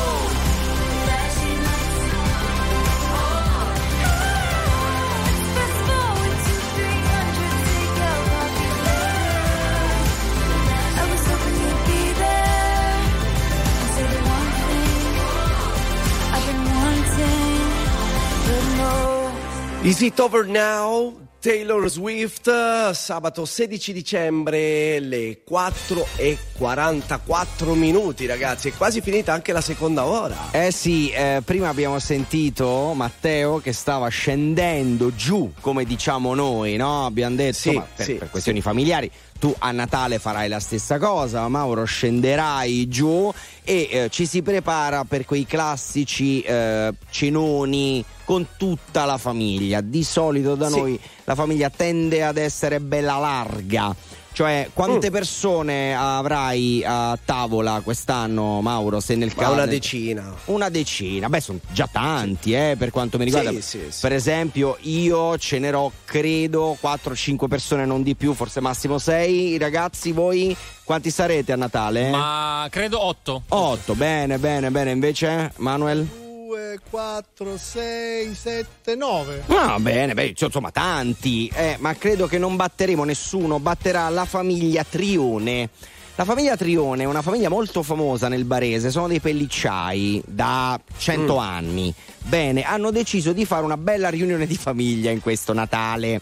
Is it over now? Taylor Swift, sabato 16 dicembre, le 4 e 44 minuti, ragazzi. È quasi finita anche la seconda ora. Eh sì, eh, prima abbiamo sentito Matteo che stava scendendo giù, come diciamo noi, no? Abbiamo detto Sì, ma per, sì, per questioni familiari. Tu a Natale farai la stessa cosa, Mauro scenderai giù e eh, ci si prepara per quei classici eh, cenoni con tutta la famiglia. Di solito da Sì. noi la famiglia tende ad essere bella larga. Cioè, quante Mm. persone avrai a tavola quest'anno, Mauro? Se nel caso una decina. una decina, beh, sono già tanti, eh, per quanto mi riguarda. Sì, sì, sì. Per esempio, io cenerò, credo, 4-5 persone, non di più, forse massimo 6. Ragazzi, voi quanti sarete a Natale? Ma credo 8. 8, bene, bene, bene. Invece, Manuel? 2, 4, 6, 7, 9. Ah, bene, beh, insomma, tanti. Eh, ma credo che non batteremo nessuno, batterà la famiglia Trione. La famiglia Trione è una famiglia molto famosa nel Barese, sono dei pellicciai da 100 Mm. anni. Bene, hanno deciso di fare una bella riunione di famiglia in questo Natale.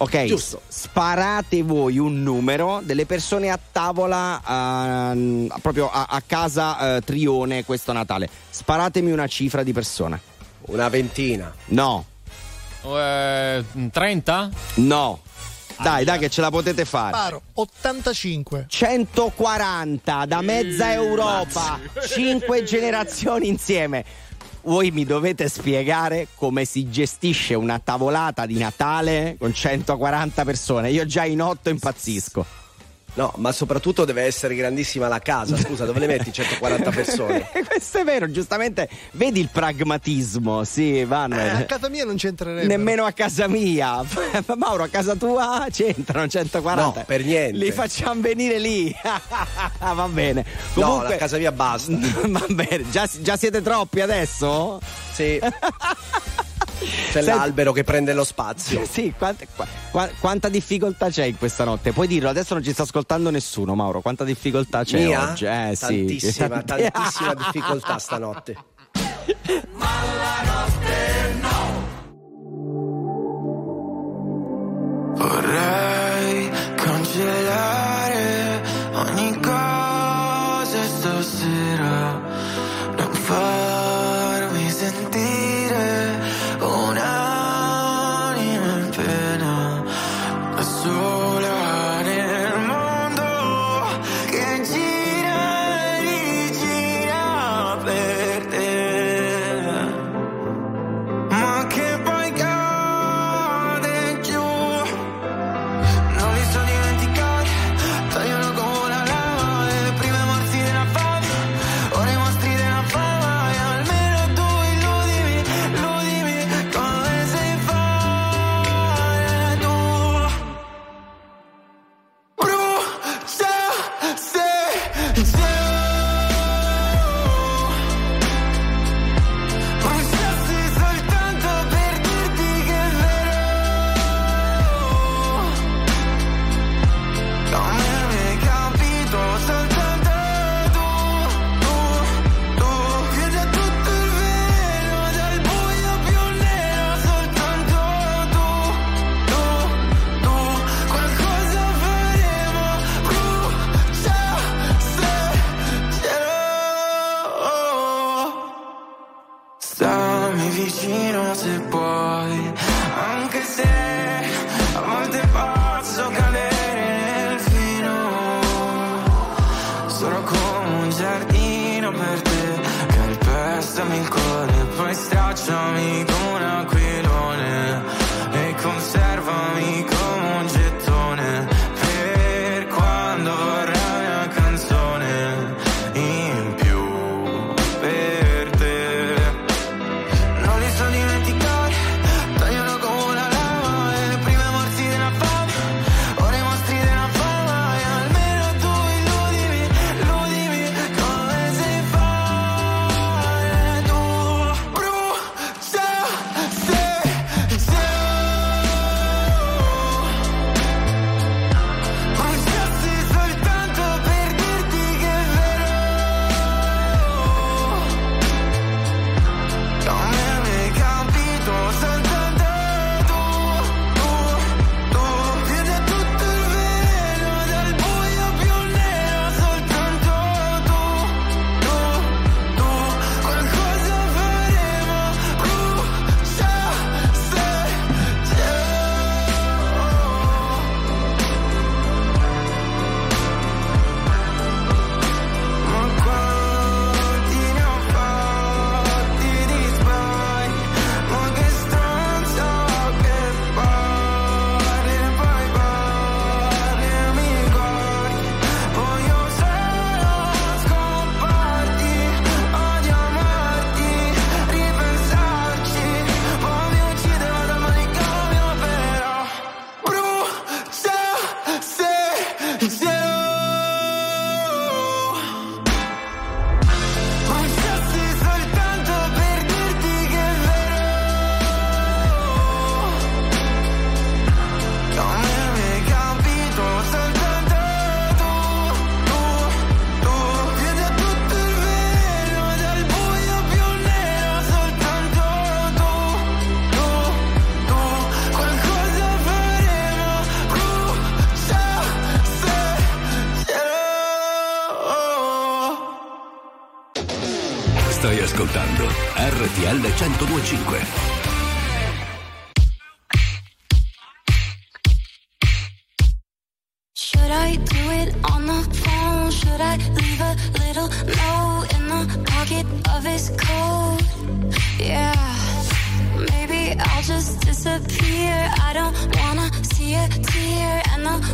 Ok, Giusto. sparate voi un numero delle persone a tavola ehm, proprio a, a casa eh, Trione questo Natale. Sparatemi una cifra di persone. Una ventina. No, Eh, 30? no. Dai, dai che ce la potete fare. Sparo 85. 140 da mezza Europa, 5 generazioni insieme. Voi mi dovete spiegare come si gestisce una tavolata di Natale con 140 persone. Io già in 8 impazzisco. No, ma soprattutto deve essere grandissima la casa. Scusa, dove le metti 140 persone? *laughs* Questo è vero, giustamente vedi il pragmatismo, sì, vanno. Eh, a casa mia non c'entrerebbe. Nemmeno a casa mia. *laughs* Mauro, a casa tua c'entrano 140. No, per niente. Li facciamo venire lì. *laughs* Va bene. No, Comunque, la casa mia basta. Va bene, già, già siete troppi adesso? Sì. C'è Senti- l'albero che prende lo spazio. Sì, quanta, qua- qua- quanta difficoltà c'è in questa notte? Puoi dirlo, adesso non ci sta ascoltando nessuno, Mauro. Quanta difficoltà c'è Mia? oggi? Eh, sì. Tantissima, Tanti- *laughs* tantissima difficoltà stanotte. Vorrei cancellare ogni cosa stasera, non farmi stracciami come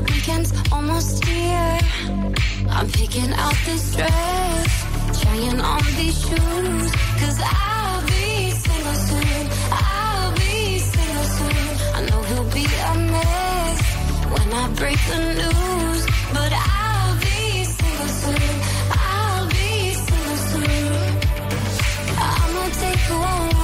weekend's almost here. I'm picking out this dress, trying on these shoes, cause I'll be single soon. I'll be single soon. I know he'll be a mess when I break the news, but I'll be single soon. I'll be single soon. I'ma take who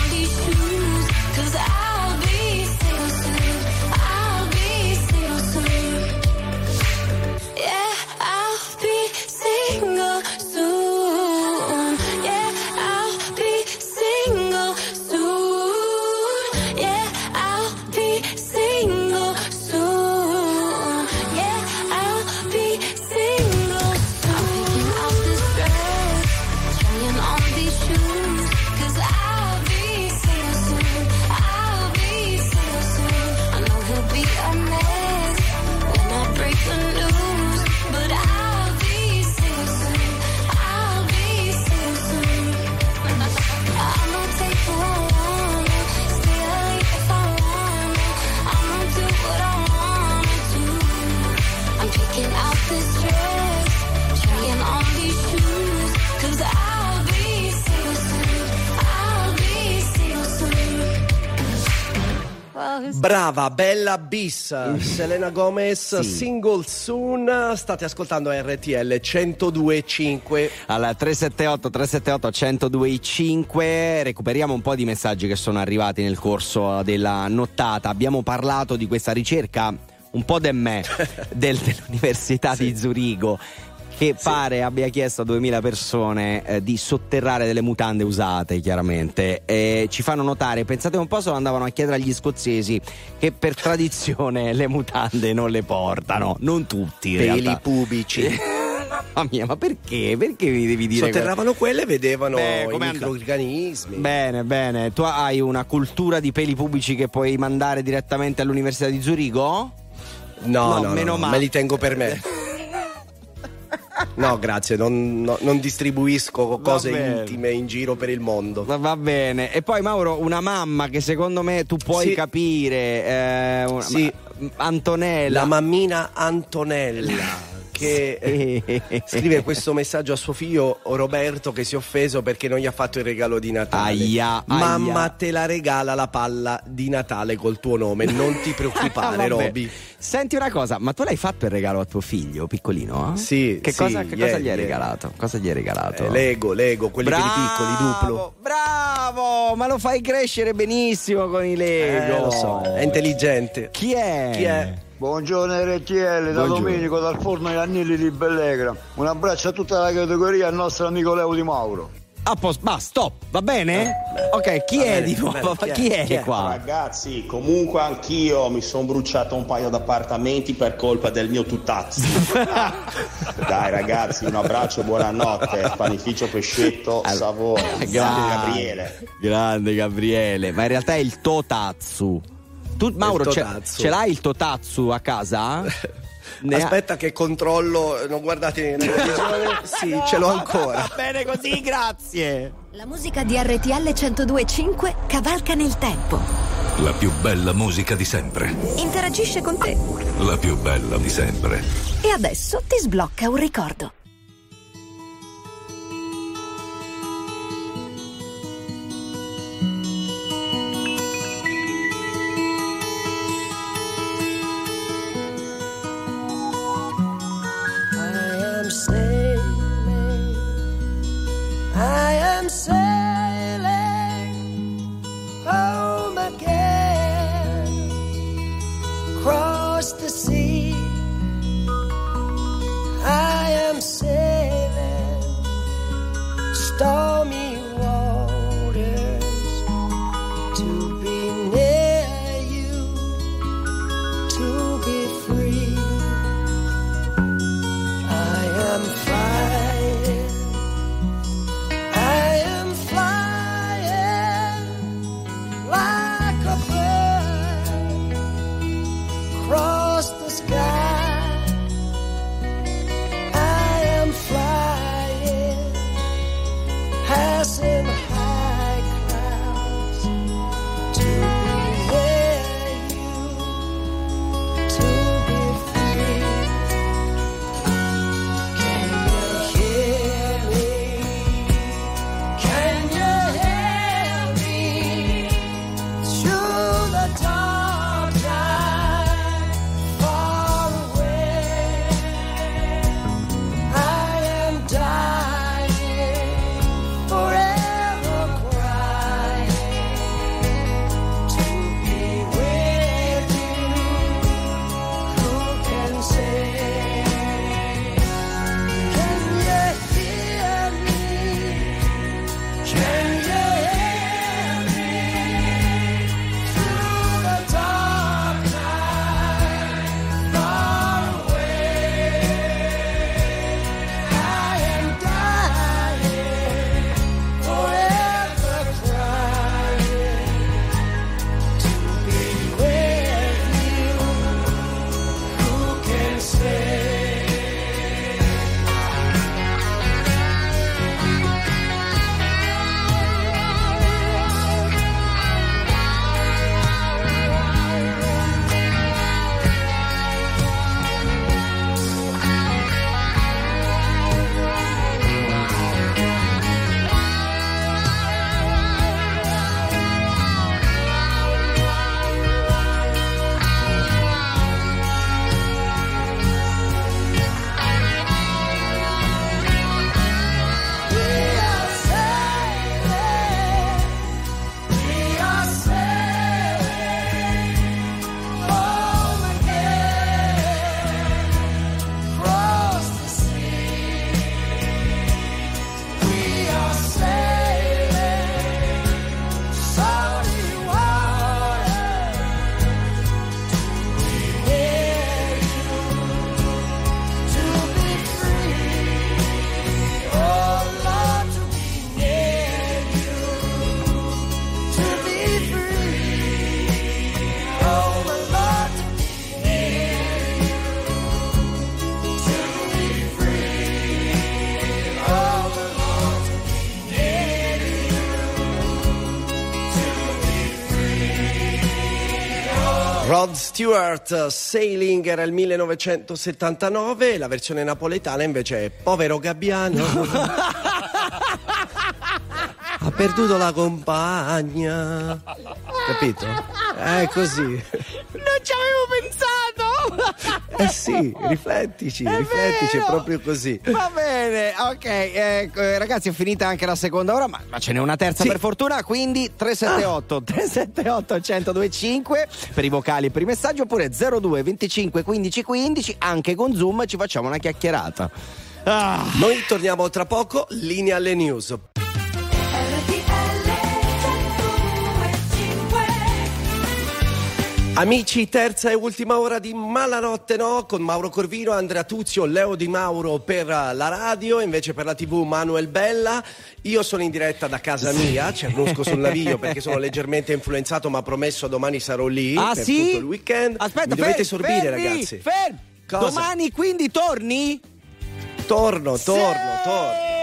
2000 bis, *laughs* Selena Gomez, sì. single soon, state ascoltando RTL 102.5. Alla 378 378 102.5 recuperiamo un po' di messaggi che sono arrivati nel corso della nottata. Abbiamo parlato di questa ricerca un po' de me *laughs* del, dell'Università sì. di Zurigo che pare abbia chiesto a 2000 persone eh, di sotterrare delle mutande usate, chiaramente. E ci fanno notare, pensate un po' se lo andavano a chiedere agli scozzesi che per tradizione le mutande non le portano, non tutti in Peli realtà. pubici. *laughs* Mamma mia, ma perché? Perché mi devi dire Sotterravano quelle e vedevano Beh, i microorganismi. Bene, bene. Tu hai una cultura di peli pubblici che puoi mandare direttamente all'Università di Zurigo? No, no, no, meno no, male. me li tengo per me. *laughs* No, grazie, non, no- non distribuisco cose intime in giro per il mondo. Va, va bene. E poi Mauro, una mamma che secondo me tu puoi Sì. capire, eh, una- Sì. ma- Antonella. La mammina Antonella che eh, scrive questo messaggio a suo figlio Roberto che si è offeso perché non gli ha fatto il regalo di Natale. Aia, Mamma aia. te la regala la palla di Natale col tuo nome, non ti preoccupare. *laughs* Roby. Senti una cosa, ma tu l'hai fatto il regalo a tuo figlio piccolino? eh? Sì, Che, sì, cosa, che cosa gli hai regalato? Cosa gli hai regalato? Eh, Lego, Lego, quelli per i piccoli, duplo. Bravo, ma lo fai crescere benissimo con i Lego. Eh, lo so, è intelligente. Chi è? Chi è? Buongiorno RTL, da Buongiorno. Domenico dal forno di Annilli di Bellegra. Un abbraccio a tutta la categoria al nostro amico Leo Di Mauro. A posto, va, stop, va bene? Ok, chi Va è bene, di nuovo? bene, Chi, chi è? Chi è? qua? Ragazzi, comunque anch'io mi sono bruciato un paio d'appartamenti per colpa del mio tutazzo. *laughs* Dai ragazzi, un abbraccio, buonanotte. Panificio Pescetto, Savona. *laughs* Grande Gabriele. Grande Gabriele, ma in realtà è il Totatsu. Tu, Mauro, ce, ce l'hai il Totatsu a casa? *laughs* Ne ha- Aspetta che controllo, non guardate nella televisione. *laughs* Sì, ce l'ho ancora. Va bene così, grazie. La musica di RTL 1025 cavalca nel tempo. La più bella musica di sempre. Interagisce con te. La più bella di sempre. E adesso ti sblocca un ricordo. Rod Stewart, Sailing era il 1979, la versione napoletana invece è Povero Gabbiano. ha perduto la compagna. Capito? È così. Non ci avevo pensato! Eh sì, riflettici, È riflettici, è vero. proprio così. Va bene, ok, ecco, eh, ragazzi è finita anche la seconda ora, ma, ma ce n'è una terza Sì. per fortuna, quindi 378 378 1025 per i vocali e per i messaggi oppure 02 25 15 15 anche con Zoom ci facciamo una chiacchierata. Ah. Noi torniamo tra poco, linea alle news. Amici, terza e ultima ora di Malanotte No con Mauro Corvino, Andrea Tuzio, Leo Di Mauro per la radio, invece per la TV Manuel Bella. Io sono in diretta da casa mia, Cernusco sul Naviglio *laughs* perché sono leggermente influenzato, ma promesso domani sarò lì ah, per sì? tutto il weekend. Aspetta, Mi dovete sorbire, fermi, ragazzi. Fermi. Cosa? Domani quindi torni? Torno, torno, sì! torno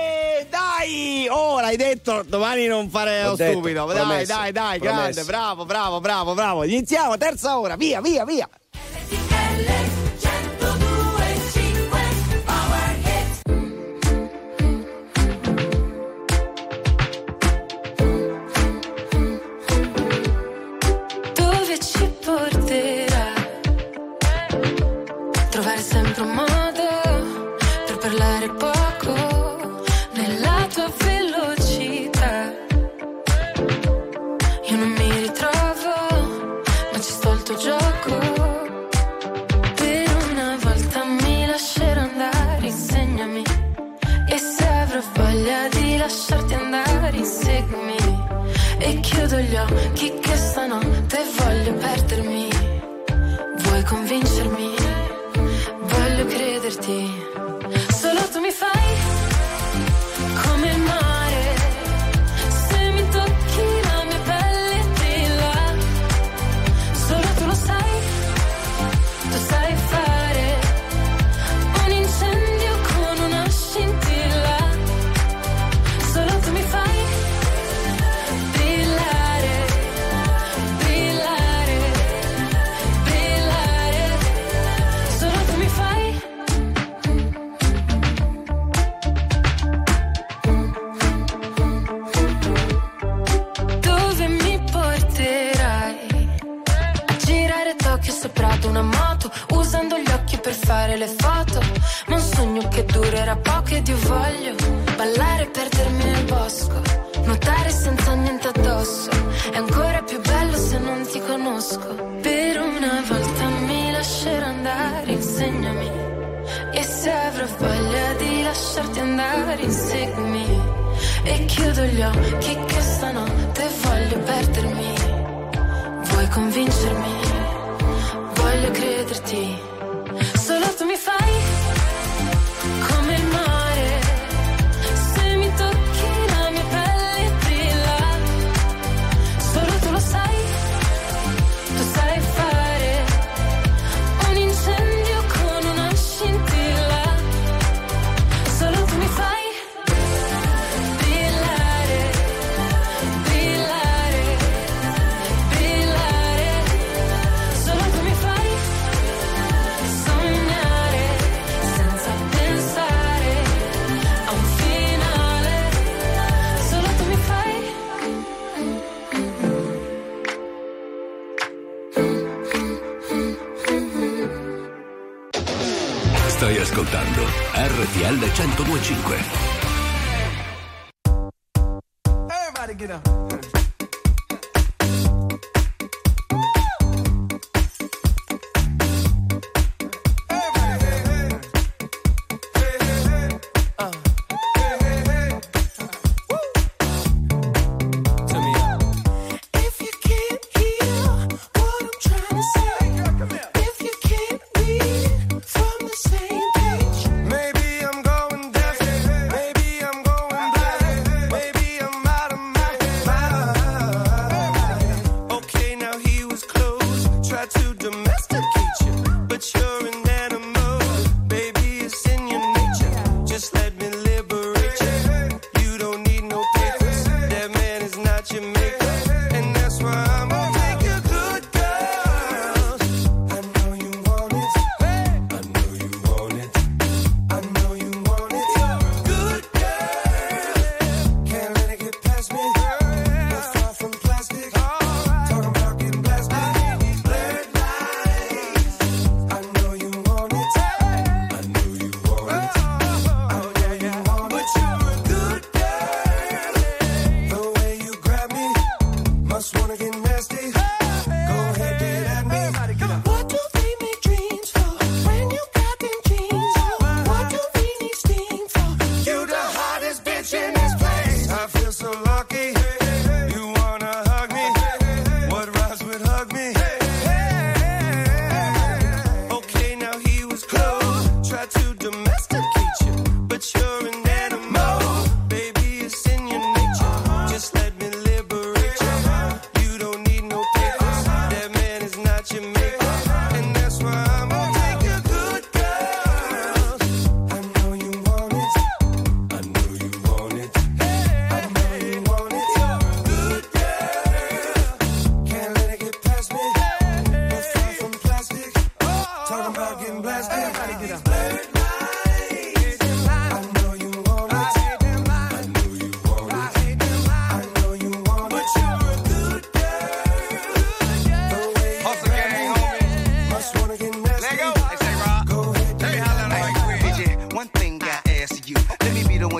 dai! Ora oh, hai detto domani non fare lo stupido. Dai, promesso, dai, dai, promesso. grande, bravo, bravo, bravo, bravo. Iniziamo, terza ora, via, via, via. LTL.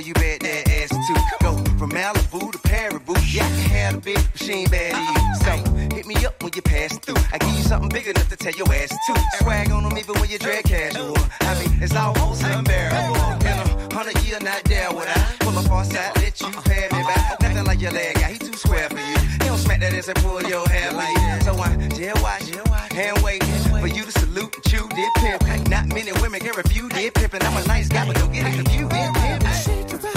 you bet that ass too. Go from Malibu to Paribu. Yeah, I can have a big machine bad to you. So hit me up when you pass through. I give you something big enough to tell your ass too. Swag on them even when you're drag casual. I mean, it's almost unbearable. In a hundred years not there would I pull up on side, let you pay me back. Nothing like your leg, yeah, he too square for you. Smack that ass and pull your hair like that. So I jail watch, hand wait for you to salute and chew did pimp. Not many women can refuse did pimpin'. I'm a nice guy, but don't get it confused.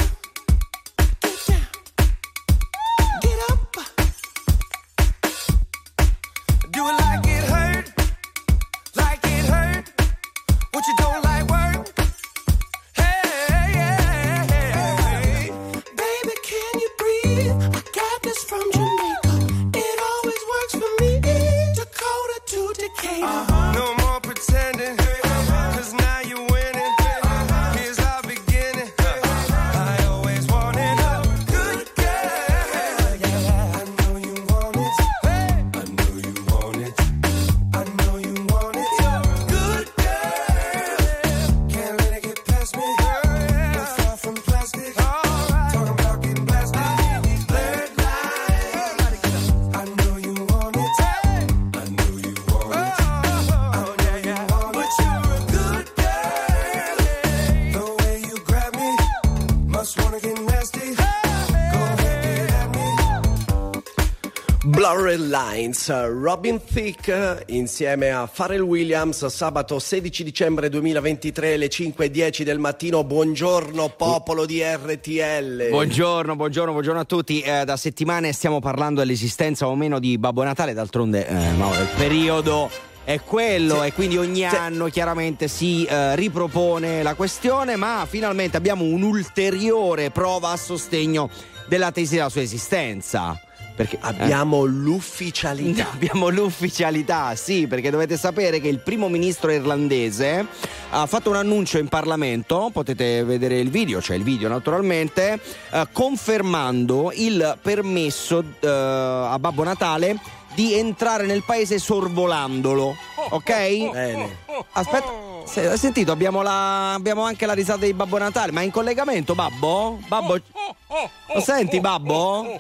Blurred Lines, Robin Thicke insieme a Pharrell Williams, sabato 16 dicembre 2023 alle 5.10 del mattino. Buongiorno popolo di RTL. Buongiorno, buongiorno, buongiorno a tutti. Eh, da settimane stiamo parlando dell'esistenza o meno di Babbo Natale, d'altronde eh, Mauro, il periodo è quello e quindi ogni anno chiaramente si eh, ripropone la questione, ma finalmente abbiamo un'ulteriore prova a sostegno della tesi della sua esistenza. Perché Abbiamo l'ufficialità. *laughs* Abbiamo l'ufficialità, sì, perché dovete sapere che il primo ministro irlandese ha fatto un annuncio in Parlamento, potete vedere il video, c'è il video naturalmente, eh, confermando il permesso eh, a Babbo Natale di entrare nel paese sorvolandolo, ok? Bene. Aspetta, se- hai sentito? Abbiamo, la- abbiamo anche la risata di Babbo Natale, ma è in collegamento, Babbo? Babbo? Lo senti, Babbo?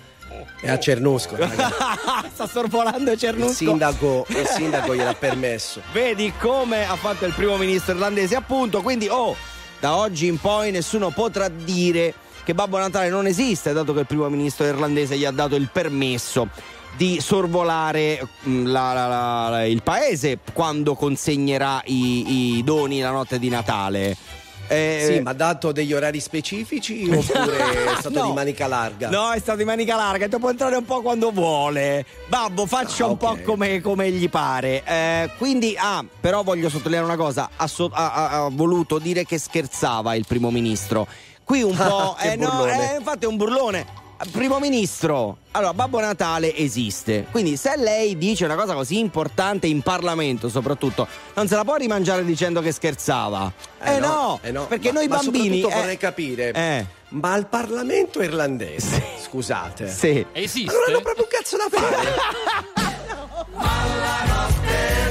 È a Cernusco. *laughs* Sta sorvolando Il Cernusco. sindaco, *laughs* il sindaco gliel'ha permesso. Vedi come ha fatto il primo ministro irlandese, appunto. Quindi, oh, da oggi in poi nessuno potrà dire che Babbo Natale non esiste, dato che il primo ministro irlandese gli ha dato il permesso di sorvolare la- la- la- la- il paese quando consegnerà i, i doni la notte di Natale. Eh, Sì, ma ha dato degli orari specifici *laughs* oppure è stato No. di manica larga? No, è stato di manica larga, e può entrare un po' quando vuole. Babbo, faccia Ah, un ok. po' come, come gli pare. Eh, quindi, ah, però voglio sottolineare una cosa: ha, so- ha- ha- voluto dire che scherzava il primo ministro. Qui un *laughs* po'. Che eh, no, eh, infatti è un burlone. Primo ministro, allora Babbo Natale esiste, quindi se lei dice una cosa così importante in Parlamento soprattutto, non se la può rimangiare dicendo che scherzava. Eh, no, eh no. perché Ma- noi ma bambini... soprattutto eh, vorrei capire, eh. ma al Parlamento irlandese, scusate. Sì. Esiste? Non hanno proprio un cazzo da fare. *laughs*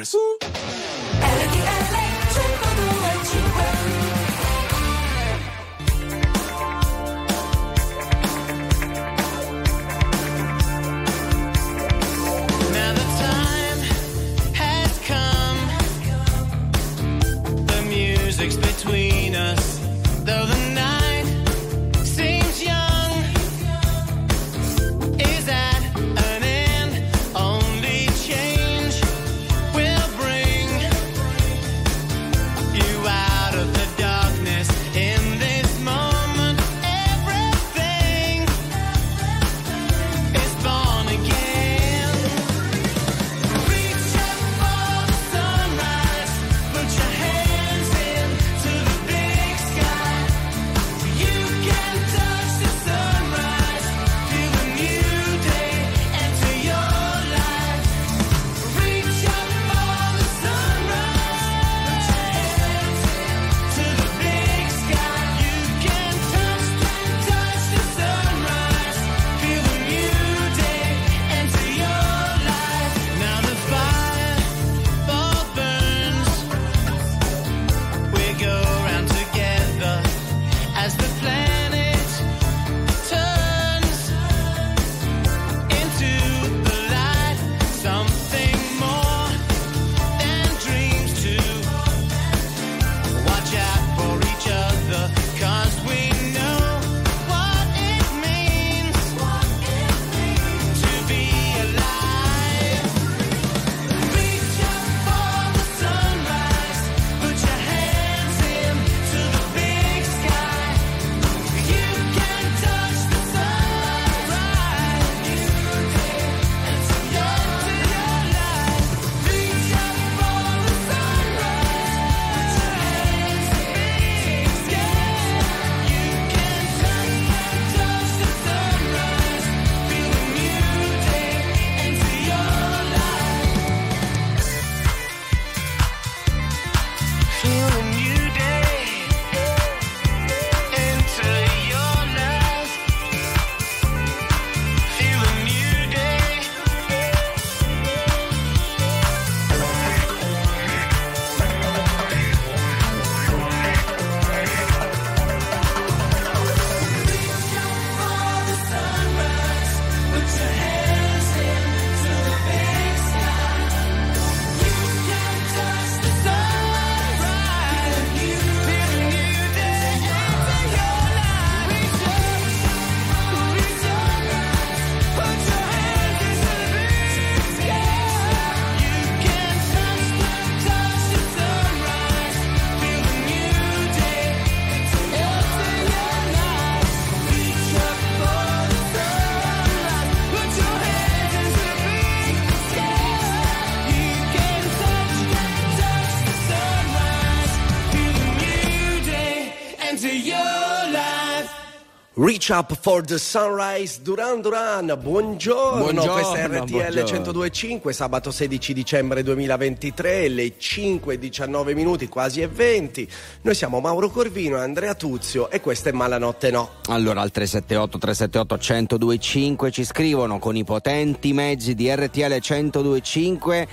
nightmares. Reach Up for the Sunrise Duran Duran, buongiorno, Buongiorno, questa è RTL buongiorno. 102.5, sabato 16 dicembre 2023, le 5.19 minuti, quasi e 20. Noi siamo Mauro Corvino e Andrea Tuzio e questa è Malanotte No. Allora al 378 378 1025 ci scrivono con i potenti mezzi di RTL 1025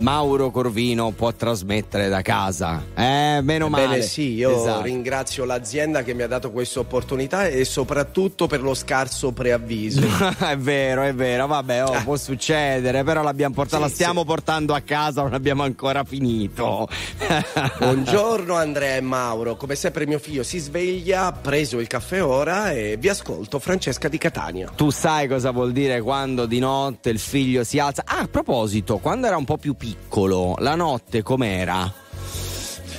Mauro Corvino può trasmettere da casa. Eh, meno male. Bene, sì, io Esatto. ringrazio l'azienda che mi ha dato questa opportunità e soprattutto per lo scarso preavviso. *laughs* è vero, è vero, vabbè, oh, può succedere, però l'abbiamo portata, Sì, la stiamo portando a casa, non abbiamo ancora finito. *laughs* Buongiorno Andrea e Mauro, come sempre mio figlio si sveglia, ha preso il caffè ora e vi ascolto Francesca di Catania. Tu sai cosa vuol dire quando di notte il figlio si alza? Ah, a proposito, quando era un po' più piccolo, la notte com'era?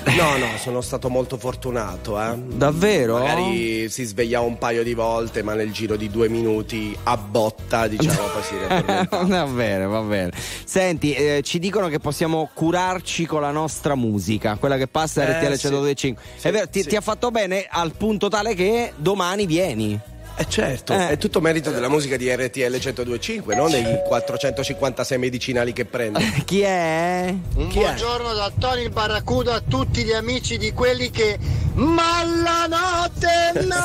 No, no, sono stato molto fortunato, eh. Davvero? Magari si svegliava un paio di volte, ma nel giro di due minuti a botta, diciamo, poi si *laughs* va bene, va bene. Senti, eh, ci dicono che possiamo curarci con la nostra musica, quella che passa a Eh, RTL sì. 125. È vero, ti, sì. ti ha fatto bene al punto tale che domani vieni. Eh certo, Eh. è tutto merito della musica di RTL 1025, non dei 456 medicinali che prende. *laughs* Chi è? Chi è? Buongiorno da Tony il Barracuda a tutti gli amici di quelli che ma la notte no!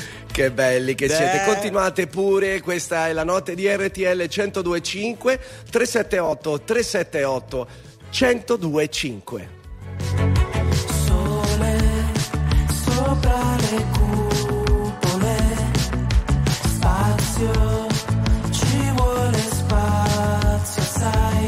*laughs* Che belli che Beh. siete, continuate pure, questa è la notte di RTL 1025 378 378 1025. Ci vuole spazio, sai,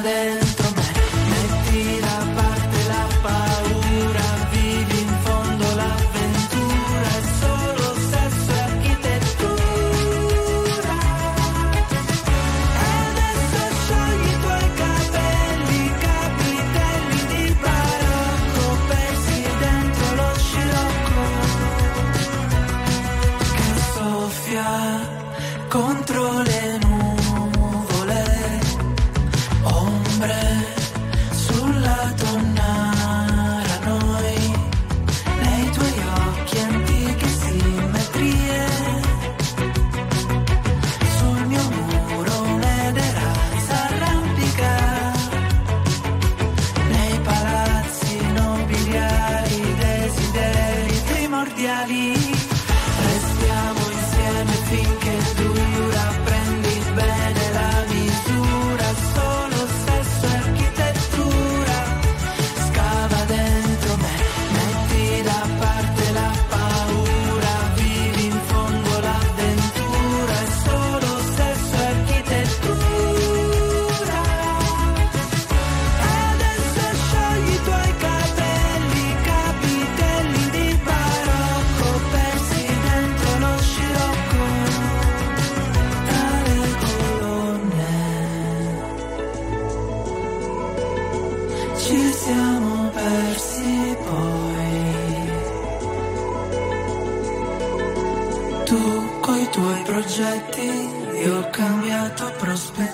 dance. Cambiato prospettiva.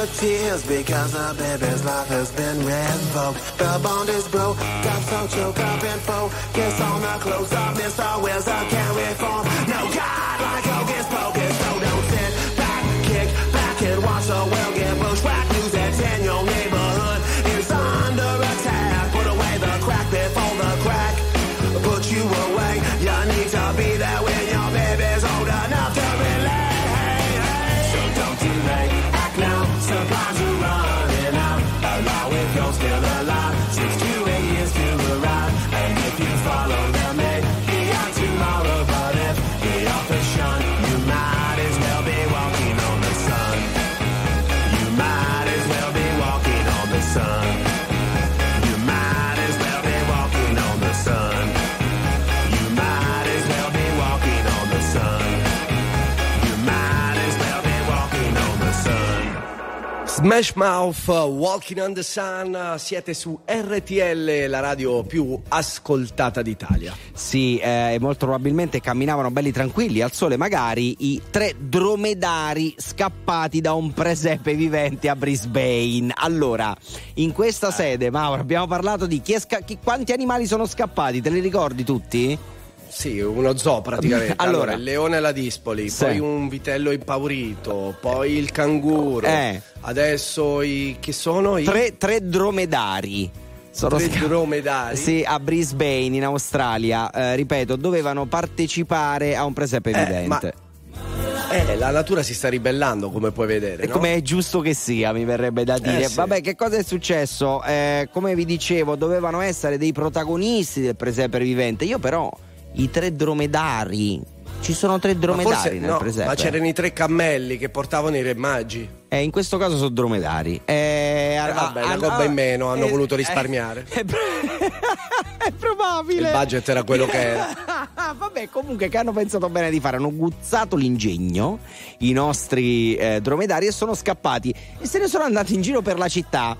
The tears because the baby's life has been revoked. The bond is broke, got so choked up and focus on the close up. Mr. Wizard can't reform. Smash Mouth, Walking on the Sun, siete su RTL, la radio più ascoltata d'Italia. Sì, eh, molto probabilmente camminavano belli tranquilli al sole, magari i tre dromedari scappati da un presepe vivente a Brisbane. Allora, in questa sede, Mauro, abbiamo parlato di chi sca- chi- quanti animali sono scappati, te li ricordi tutti? Sì, uno zoo praticamente. *laughs* Allora. Allora, il leone alla Dispoli, Sì. poi un vitello impaurito, poi il canguro. Eh. Adesso i che sono i Tre, tre dromedari. Sono Tre sca- dromedari? Sì, a Brisbane in Australia, eh, ripeto, dovevano partecipare a un presepe vivente. Eh, la natura si sta ribellando, come puoi vedere, E no? come è giusto che sia, mi verrebbe da dire. Eh, sì. Vabbè, che cosa è successo? Eh, come vi dicevo, dovevano essere dei protagonisti del presepe vivente. Io però i tre dromedari. Ci sono tre dromedari forse- nel no, presepe. Ma c'erano i tre cammelli che portavano i re magi. Eh, in questo caso sono dromedari. Eh, Eh, vabbè, una gobba in meno, hanno eh, voluto eh, risparmiare. *laughs* È probabile. Il budget era quello che era. Ah, *laughs* vabbè, comunque che hanno pensato bene di fare, hanno guzzato l'ingegno, i nostri eh, dromedari, e sono scappati e se ne sono andati in giro per la città.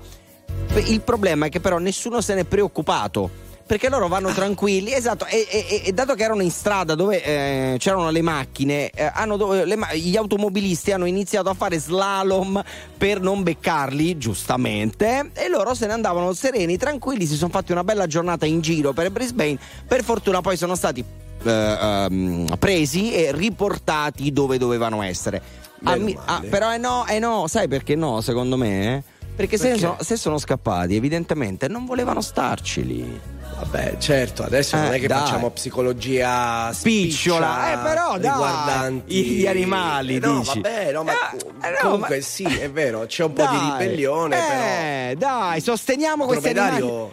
Il problema è che però nessuno se n'è preoccupato. Perché loro vanno tranquilli, esatto, e, e- e dato che erano in strada dove eh, c'erano le macchine, eh, hanno do- le ma- gli automobilisti hanno iniziato a fare slalom per non beccarli, giustamente, e loro se ne andavano sereni, tranquilli, si sono fatti una bella giornata in giro per Brisbane. Per fortuna poi sono stati eh, ehm, presi e riportati dove dovevano essere. A Meno mi- ah, però eh no, eh no, sai perché no, secondo me? eh? Perché, se, Perché? sono, se sono scappati, evidentemente non volevano starci lì. Vabbè, certo, adesso non Eh, è che dai. facciamo psicologia Spicciola, spiccia eh, però, dai, riguardanti gli animali, Eh, no, dici. vabbè, no, ma eh, no, comunque ma- sì, è vero, c'è un po' di Dai, ribellione, eh, dai, sosteniamo però questi animali.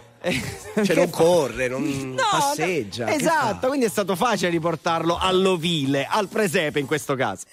cioè *laughs* non fa? corre, non No, passeggia. no, esatto, quindi è stato facile riportarlo all'ovile, al presepe in questo caso.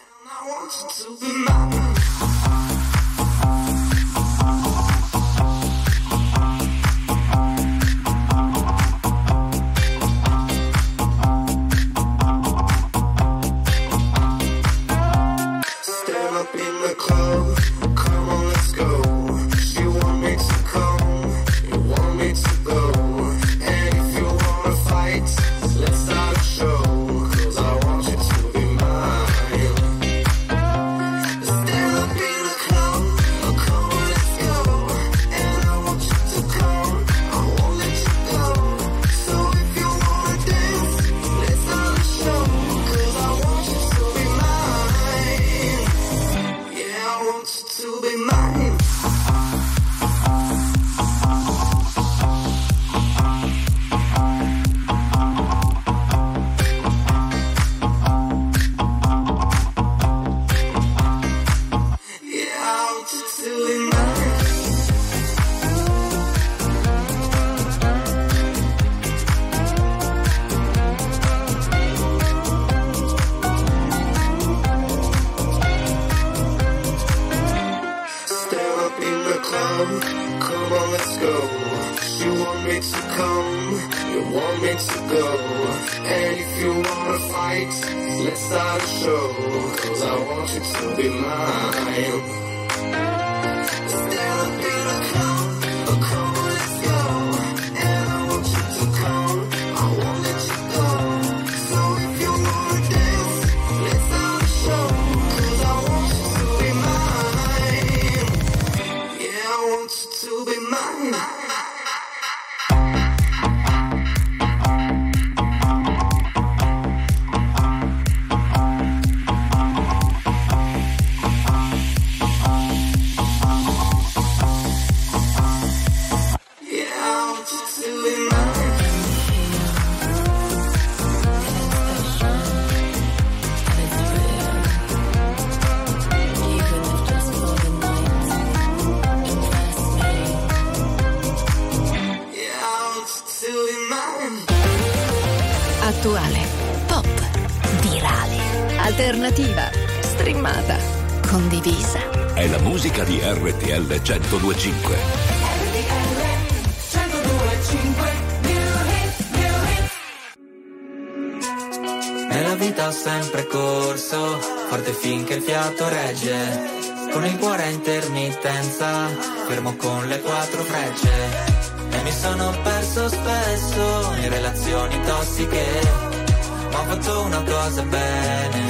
Cosa bene,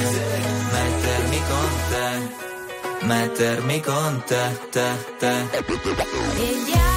mettermi con te, mettermi con te, te, te.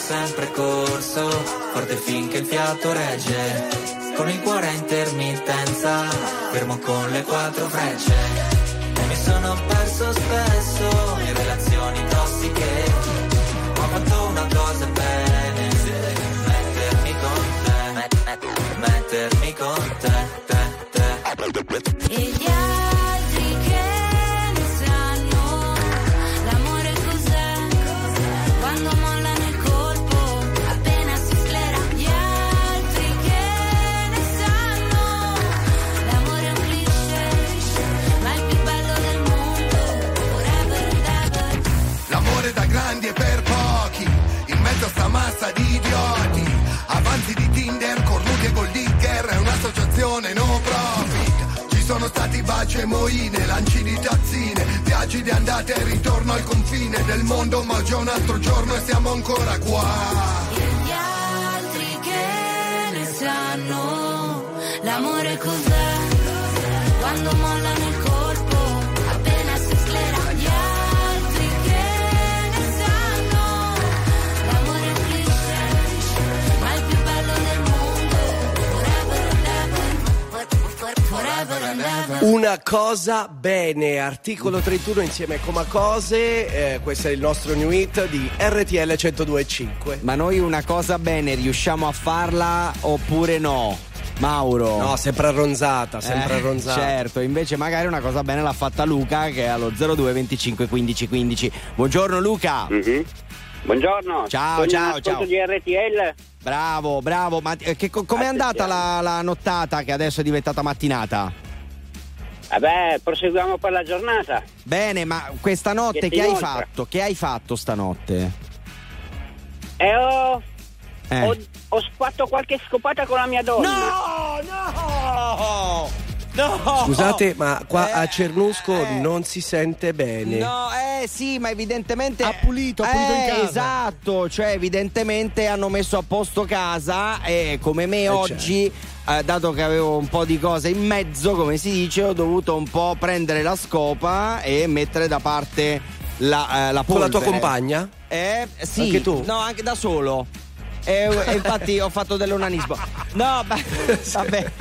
sempre corso, forte finché il fiato regge. Con il cuore a intermittenza, fermo con le quattro frecce. E mi sono perso spesso articolo 31 insieme a Coma Cose, eh, questo è il nostro new hit di RTL 102.5. Ma noi una cosa bene riusciamo a farla oppure no? Mauro. No, sempre arronzata, sempre Eh, arronzata. Certo, invece magari una cosa bene l'ha fatta Luca che è allo 02 25 15 15. Buongiorno Luca. Buongiorno. Ciao, sono ciao, ciao. di RTL. Bravo, bravo. Ma eh, che, co- com'è andata la, la nottata che adesso è diventata mattinata? Vabbè, proseguiamo per la giornata. Bene, ma questa notte Che che, hai fatto? Che hai fatto stanotte? E ho, Eh. ho, ho fatto qualche scopata con la mia donna. No, no! No! Scusate, ma qua a Cernusco non si sente bene. No, eh sì, ma evidentemente. Ha pulito, ha pulito Eh, in casa. Esatto, cioè evidentemente hanno messo a posto casa e come me certo. Eh, dato che avevo un po' di cose in mezzo, come si dice, ho dovuto un po' prendere la scopa e mettere da parte la, eh, la Con la tua polvere. compagna? Eh, sì. Anche tu? No, anche da solo. E, e infatti ho fatto dell'onanismo. No, ma, *laughs* vabbè.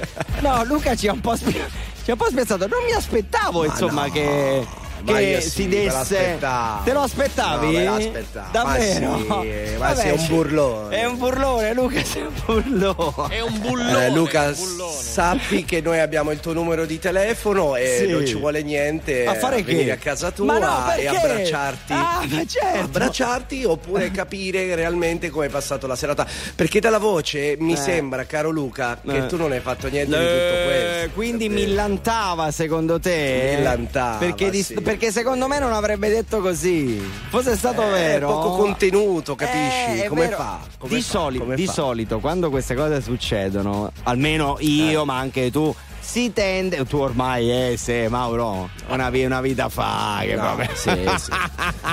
No, Luca ci ha un po' spie- ci ha un po' spiazzato. Non mi aspettavo, insomma, no. che, Ma che si sì, me desse. Te lo aspettavi? No, me l'aspettavo. Davvero? Ma sì, ma Vabbè, sei un ci- burlone. È un burlone, Luca, sei un burlone. È un bullone. Eh, Luca, un bullone. sappi che noi abbiamo il tuo numero di telefono e Sì. non ci vuole niente A fare venire che? a casa tua no, e abbracciarti. Ah, ma certo. Abbracciarti oppure capire realmente come è passato la serata. Perché dalla voce mi Eh. sembra, caro Luca, che Eh. tu non hai fatto niente di Eh, tutto questo. quindi millantava secondo te? Millantava, Perché, di- sì. Perché secondo me non avrebbe detto così. Fosse stato Eh, vero. poco contenuto, capisci? Eh, è come vero. fa? Come di fa? soli- Come di fa? solito, quando queste cose succedono, almeno io, Eh. ma anche tu. Si tende, tu ormai eh, sei Mauro, una, una vita fa che No, vabbè. sì, sì.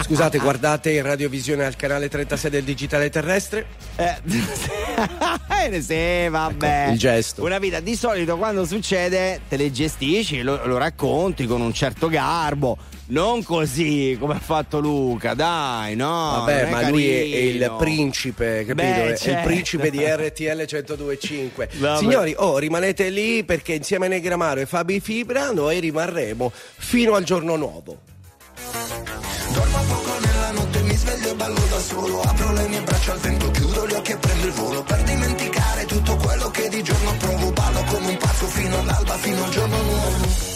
Scusate, guardate in radiovisione al canale 36 del digitale terrestre. Eh, *laughs* eh, sì, vabbè. Ecco, il gesto. Una vita di solito quando succede te le gestisci, lo, lo racconti con un certo garbo. Non così come ha fatto Luca, dai, no. Vabbè, ma lui è, è il carino. principe, capito? Beh, È il certo. principe di RTL 1025. *laughs* Vabbè. Signori, oh, rimanete lì perché insieme a Negramaro e Fabi Fibra noi rimarremo fino al giorno nuovo. Dormo poco nella notte, mi sveglio e ballo da solo. Apro le mie braccia al vento, chiudo gli occhi e prendo il volo. Per dimenticare tutto quello che di giorno provo. Ballo come un pazzo fino all'alba, fino al giorno nuovo.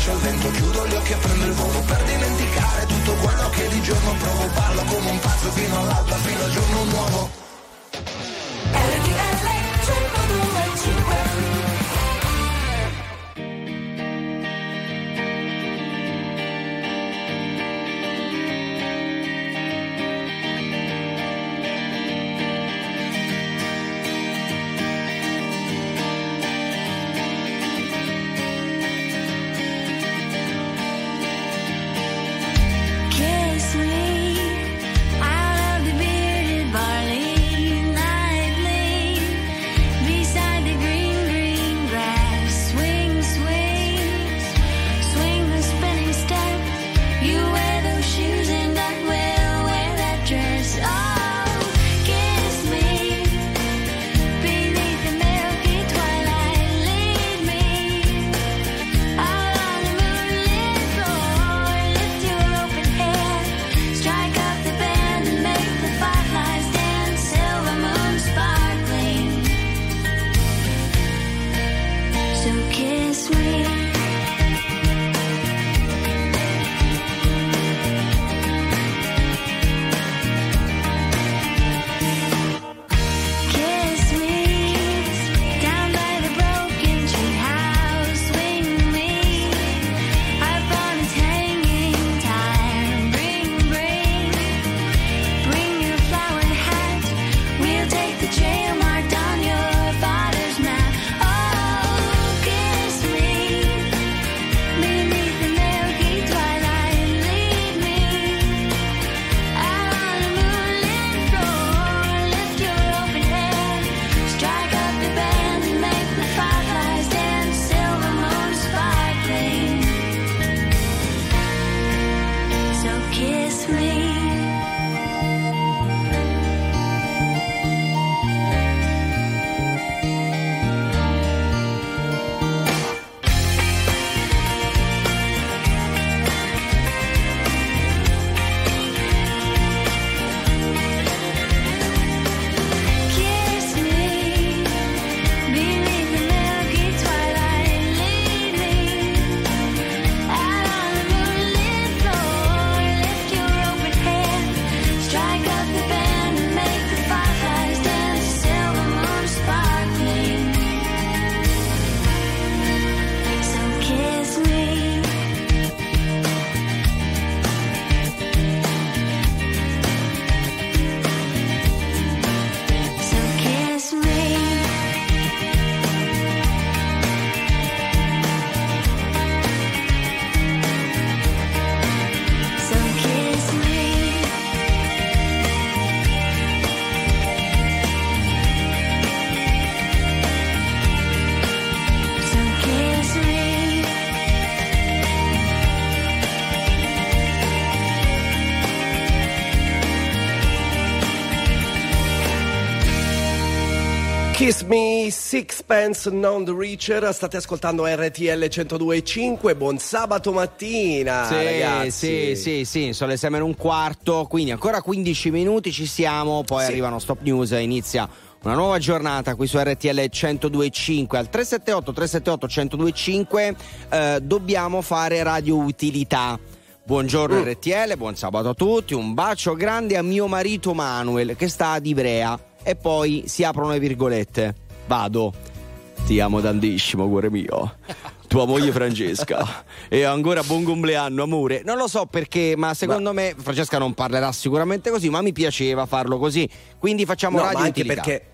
Braccia al vento, chiudo gli occhi e prendo il volo Per dimenticare tutto quello che di giorno provo. Ballo come un pazzo fino all'alba, fino al giorno nuovo Sixpence Non the Richer, state ascoltando RTL 102.5, buon sabato mattina Sì, ragazzi. sì, sì, sì, sono le 6 meno un quarto, quindi ancora 15 minuti ci siamo, poi Sì. arrivano Stop News e inizia una nuova giornata qui su RTL 102.5 al 378 378 102.5 eh, dobbiamo fare radio utilità. Buongiorno Mm. RTL, buon sabato a tutti, un bacio grande a mio marito Manuel che sta ad Ivrea e poi si aprono le virgolette. Vado. Ti amo tantissimo, cuore mio. Tua moglie Francesca. E ancora buon compleanno, amore. Non lo so perché, ma secondo me Francesca non parlerà sicuramente così, ma mi piaceva farlo così. Quindi facciamo No, radio ma anche utilità. perché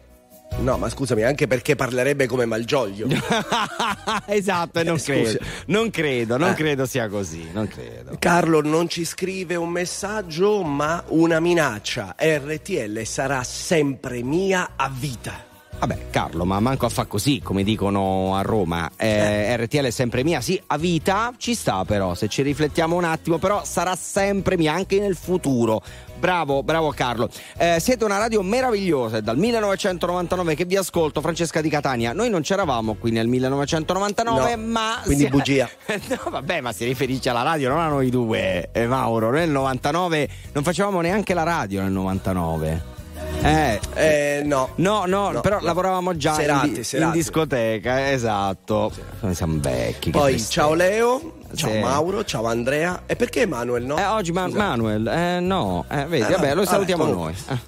No, ma scusami, anche perché parlerebbe come Malgioglio. *laughs* esatto, non Eh, credo. Non credo, non Eh. credo sia così, non credo. Carlo non ci scrive un messaggio, ma una minaccia. RTL sarà sempre mia a vita. Vabbè, Carlo, ma manco a fa così, come dicono a Roma. Eh, RTL è sempre mia, sì, a vita ci sta però, se ci riflettiamo un attimo, però sarà sempre mia anche nel futuro. Bravo, bravo Carlo. Eh, siete una radio meravigliosa, è dal 1999 che vi ascolto, Francesca di Catania. Noi non c'eravamo qui nel 1999, No, ma... quindi si- bugia. *laughs* no, vabbè, ma si riferisce alla radio, non a noi due, eh, Mauro. Nel 99 non facevamo neanche la radio nel 99. Eh, Eh, no. No, no, No, però no. lavoravamo già Serate, in, di- serate. in discoteca, esatto. Noi siamo vecchi. Poi ciao Leo, ciao Sì. Mauro, ciao Andrea. E perché Manuel no? Eh, oggi Ma-. Manuel, eh, no, eh, vedi, Eh, vabbè, lo vabbè, salutiamo comunque. noi.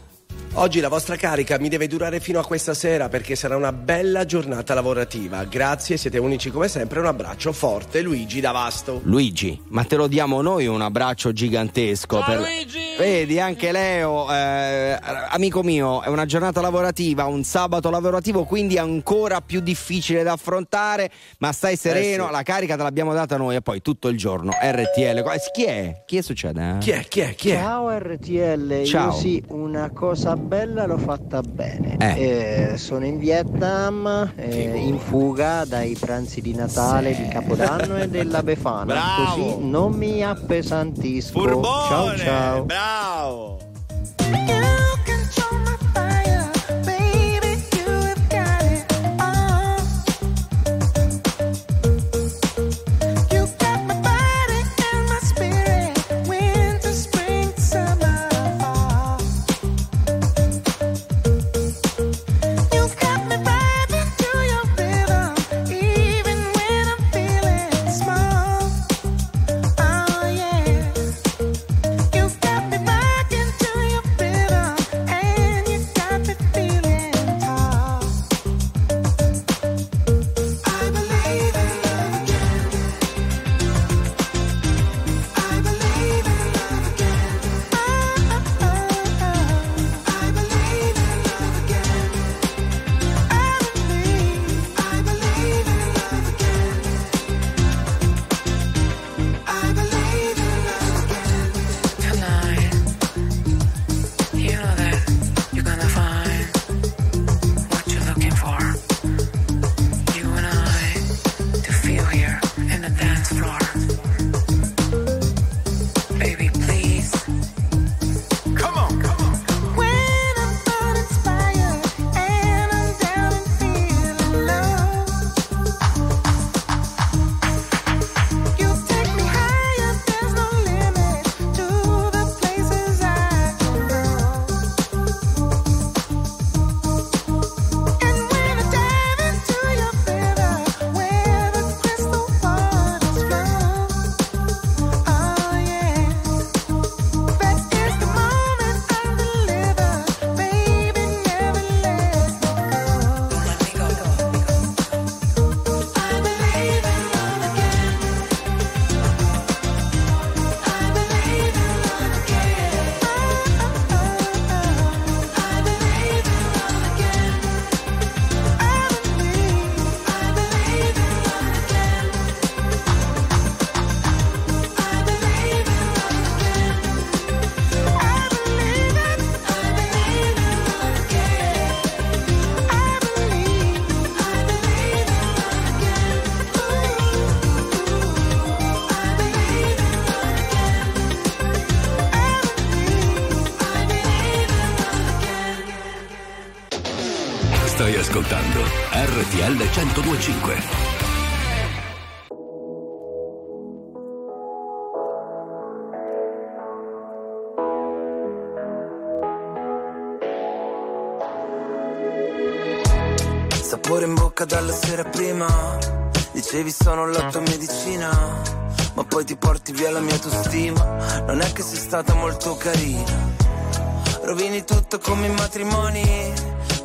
Eh. Oggi la vostra carica mi deve durare fino a questa sera perché sarà una bella giornata lavorativa. Grazie, siete unici come sempre. Un abbraccio forte, Luigi da Vasto. Luigi, ma te lo diamo noi un abbraccio gigantesco. per... Vedi, anche Leo, eh, amico mio, è una giornata lavorativa, un sabato lavorativo, quindi ancora più difficile da affrontare, ma stai sereno, Eh sì. la carica te l'abbiamo data noi e poi tutto il giorno, RTL. qua- Chi è? Chi è succede? eh? Chi è? Chi è? Chi è? Ciao RTL, Ciao. io sì, una cosa bella l'ho fatta bene. Eh. Eh, sono in Vietnam, eh, in fuga dai pranzi di Natale, di Capodanno e della Befana. *laughs* Bravo. Così non mi appesantisco. Ciao ciao. Bravo! 1025. Sapore in bocca dalla sera prima. Dicevi sono la tua medicina Ma poi ti porti via la mia autostima. Non è che sei stata molto carina. Rovini tutto come i matrimoni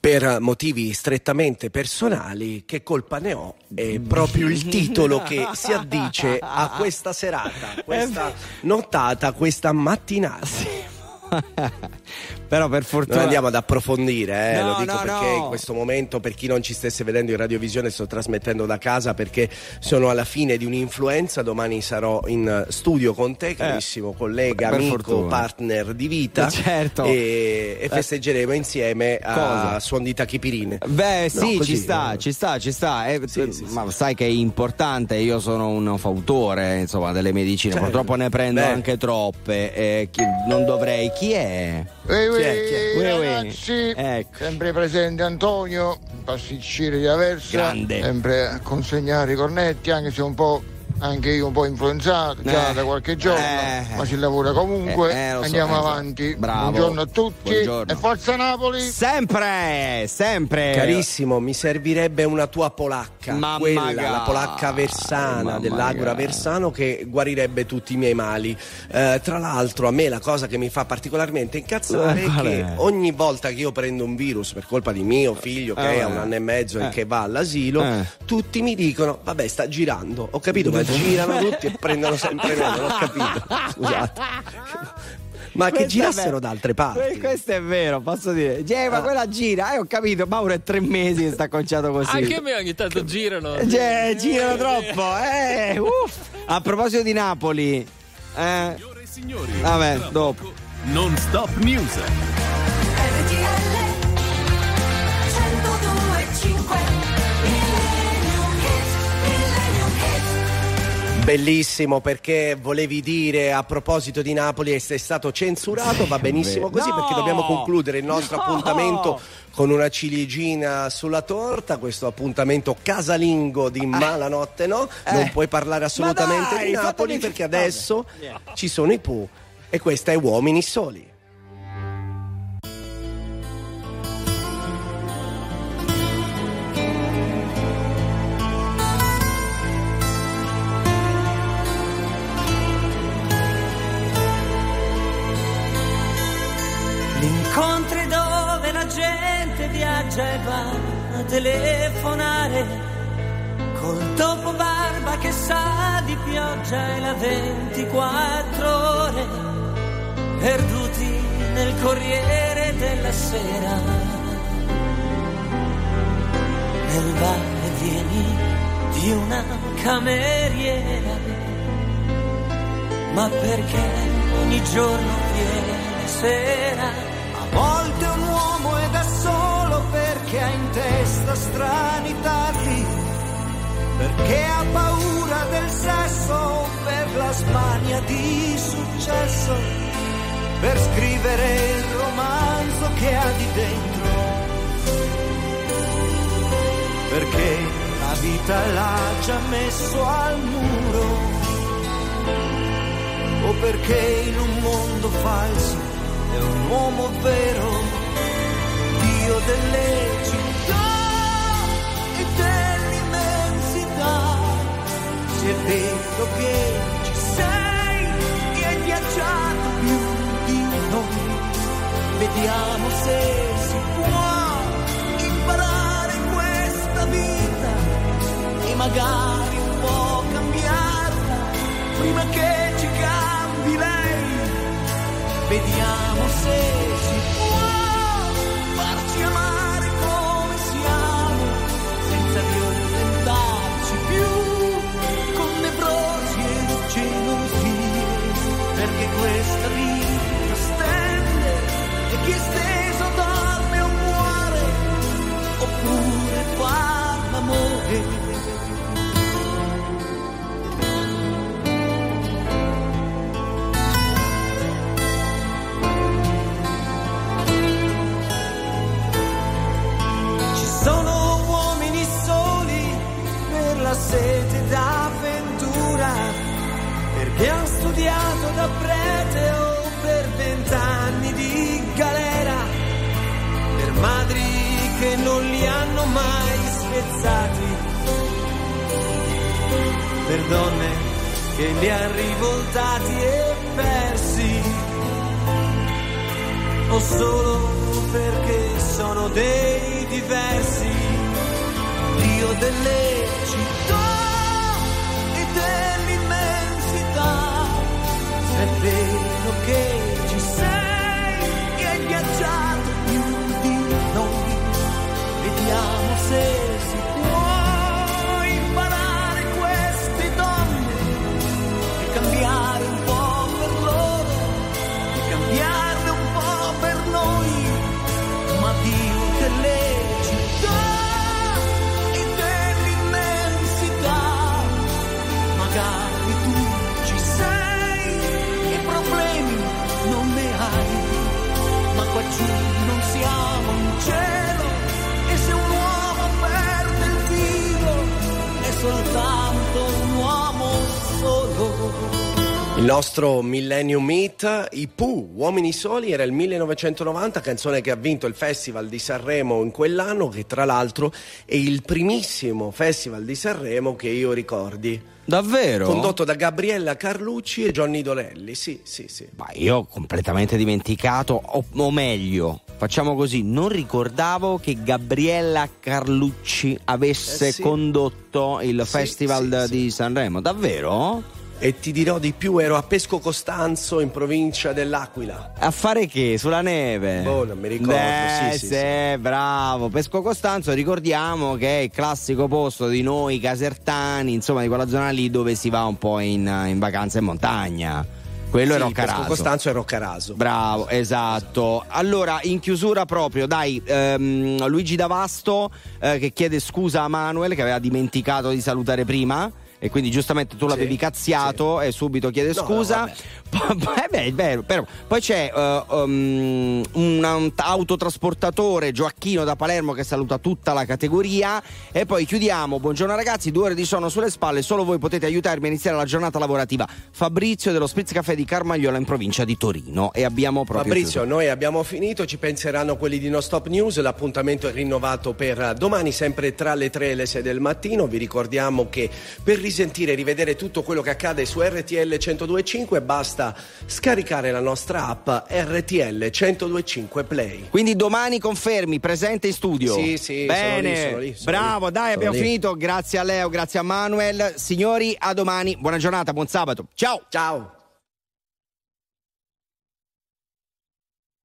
Per motivi strettamente personali, che colpa ne ho? È proprio il titolo che si addice a questa serata, questa nottata, questa mattinata. Però per fortuna. Non andiamo ad approfondire, eh, No, lo dico no, perché no. in questo momento, per chi non ci stesse vedendo in radiovisione, sto trasmettendo da casa perché sono alla fine di un'influenza. Domani sarò in studio con te, carissimo collega, Eh, per amico, fortuna. partner di vita. Certo. E, e festeggeremo insieme a Cosa? Suon di Tachipirine. Beh, No, sì, così, ci sta, no. ci sta, ci sta. Eh, ma sai che è importante, io sono un fautore, insomma, delle medicine. Certo. Purtroppo ne prendo Beh. anche troppe. eh, chi- non dovrei. Chi è? Ehi, Ragazzi, Ecco. sempre presente Antonio, pasticcere di Aversa, Grande. sempre a consegnare i cornetti, anche se un po' anche io un po' influenzato già Eh. da qualche giorno, Eh. ma si lavora comunque. Eh, eh, so, Andiamo eh, so. avanti. Bravo. Buongiorno a tutti Buongiorno. e forza Napoli! Sempre, sempre. Carissimo, mi servirebbe una tua polacca, Ma quella, magari, la polacca versana ma dell'Agora magari. Versano che guarirebbe tutti i miei mali. Eh, tra l'altro, a me la cosa che mi fa particolarmente incazzare Eh, è che ogni volta che io prendo un virus per colpa di mio figlio che Eh. ha un anno e mezzo e che va all'asilo, Eh. tutti mi dicono: Vabbè, sta girando. Ho capito, ma girano tutti e prendono sempre me. Non ho capito. Scusate. Ma che Questo è girassero da altre parti. Que- Questo è vero, posso dire. Geh, ma quella gira, eh, ho capito. Mauro è tre mesi che sta conciato così. Anche a me ogni tanto girano. Cioè, girano troppo, eh. uff. A proposito di Napoli, eh. Vabbè, dopo. Non stop news. Bellissimo perché volevi dire a proposito di Napoli e sei stato censurato, va benissimo così No! perché dobbiamo concludere il nostro No! appuntamento con una ciliegina sulla torta, questo appuntamento casalingo di Malanotte no, non Eh. puoi parlare assolutamente dai, di Napoli perché vabbè. adesso ci sono i Pooh e questa è Uomini Soli. Gente viaggia e va a telefonare col dopo barba che sa di pioggia e la 24 ore perduti nel corriere della sera. Nel va e vieni di una cameriera ma perché ogni giorno viene sera strani tardi, perché ha paura del sesso per la smania di successo. per scrivere il romanzo che ha di dentro. Perché la vita l'ha già messo al muro. O perché in un mondo falso è un uomo vero, Dio delle città Se è vero che ci sei e hai viaggiato più di noi, vediamo se si può imparare questa vita e magari un po' cambiarla prima che ci cambi lei. Vediamo se si può farci amare sete d'avventura, perché hanno studiato da prete o per vent'anni di galera, per madri che non li hanno mai spezzati, per donne che li hanno rivoltati e persi o solo perché sono dei diversi, Dio delle città e dell'immensità, se è vero che ci sei e hai viaggiato più di noi, vediamo se si Il nostro Millennium Meet, i Pooh, Uomini Soli, era il 1990, canzone che ha vinto il Festival di Sanremo in quell'anno, che tra l'altro è il primissimo Festival di Sanremo che io ricordi. Davvero? Condotto da Gabriella Carlucci e Johnny Dolelli, sì, sì, sì. Ma io ho completamente dimenticato, o, o meglio, facciamo così, non ricordavo che Gabriella Carlucci avesse Eh sì. condotto il Sì, Festival sì, di Sanremo, davvero? E ti dirò di più, ero a Pesco Costanzo in provincia dell'Aquila. A fare che? Sulla neve? Boh, non mi ricordo, Eh, sì, sì, sì. bravo. Pesco Costanzo, ricordiamo che è il classico posto di noi casertani, insomma, di quella zona lì dove si va un po' in, in vacanza in montagna. Quello Sì, è Roccaraso. Pesco Costanzo e Roccaraso. Bravo, esatto. Allora, in chiusura proprio, dai, ehm, Luigi D'Avasto eh, che chiede scusa a Manuel che aveva dimenticato di salutare prima. E quindi giustamente tu l'avevi cazziato e subito chiede No, scusa. no, *laughs* Poi- eh beh, è vero, però. Poi c'è eh, um, un, un autotrasportatore Gioacchino da Palermo che saluta tutta la categoria. E poi chiudiamo. Buongiorno ragazzi, due ore di sonno sulle spalle. Solo voi potete aiutarmi a iniziare la giornata lavorativa. Fabrizio dello Spritz Caffè di Carmagliola in provincia di Torino. E abbiamo proprio. Fabrizio, chiuso. noi abbiamo finito, ci penseranno quelli di No Stop News, l'appuntamento è rinnovato per domani sempre tra le 3 e le 6 del mattino, vi ricordiamo che per risentire e rivedere tutto quello che accade su RTL 102.5 basta scaricare la nostra app RTL 102.5 Play. Quindi domani confermi, presente in studio. Sì, sì, Bene, sono lì, sono lì, sono bravo, lì, dai, abbiamo lì. finito. Grazie a Leo, grazie a Manuel. Signori, a domani. Buona giornata, buon sabato. Ciao. Ciao.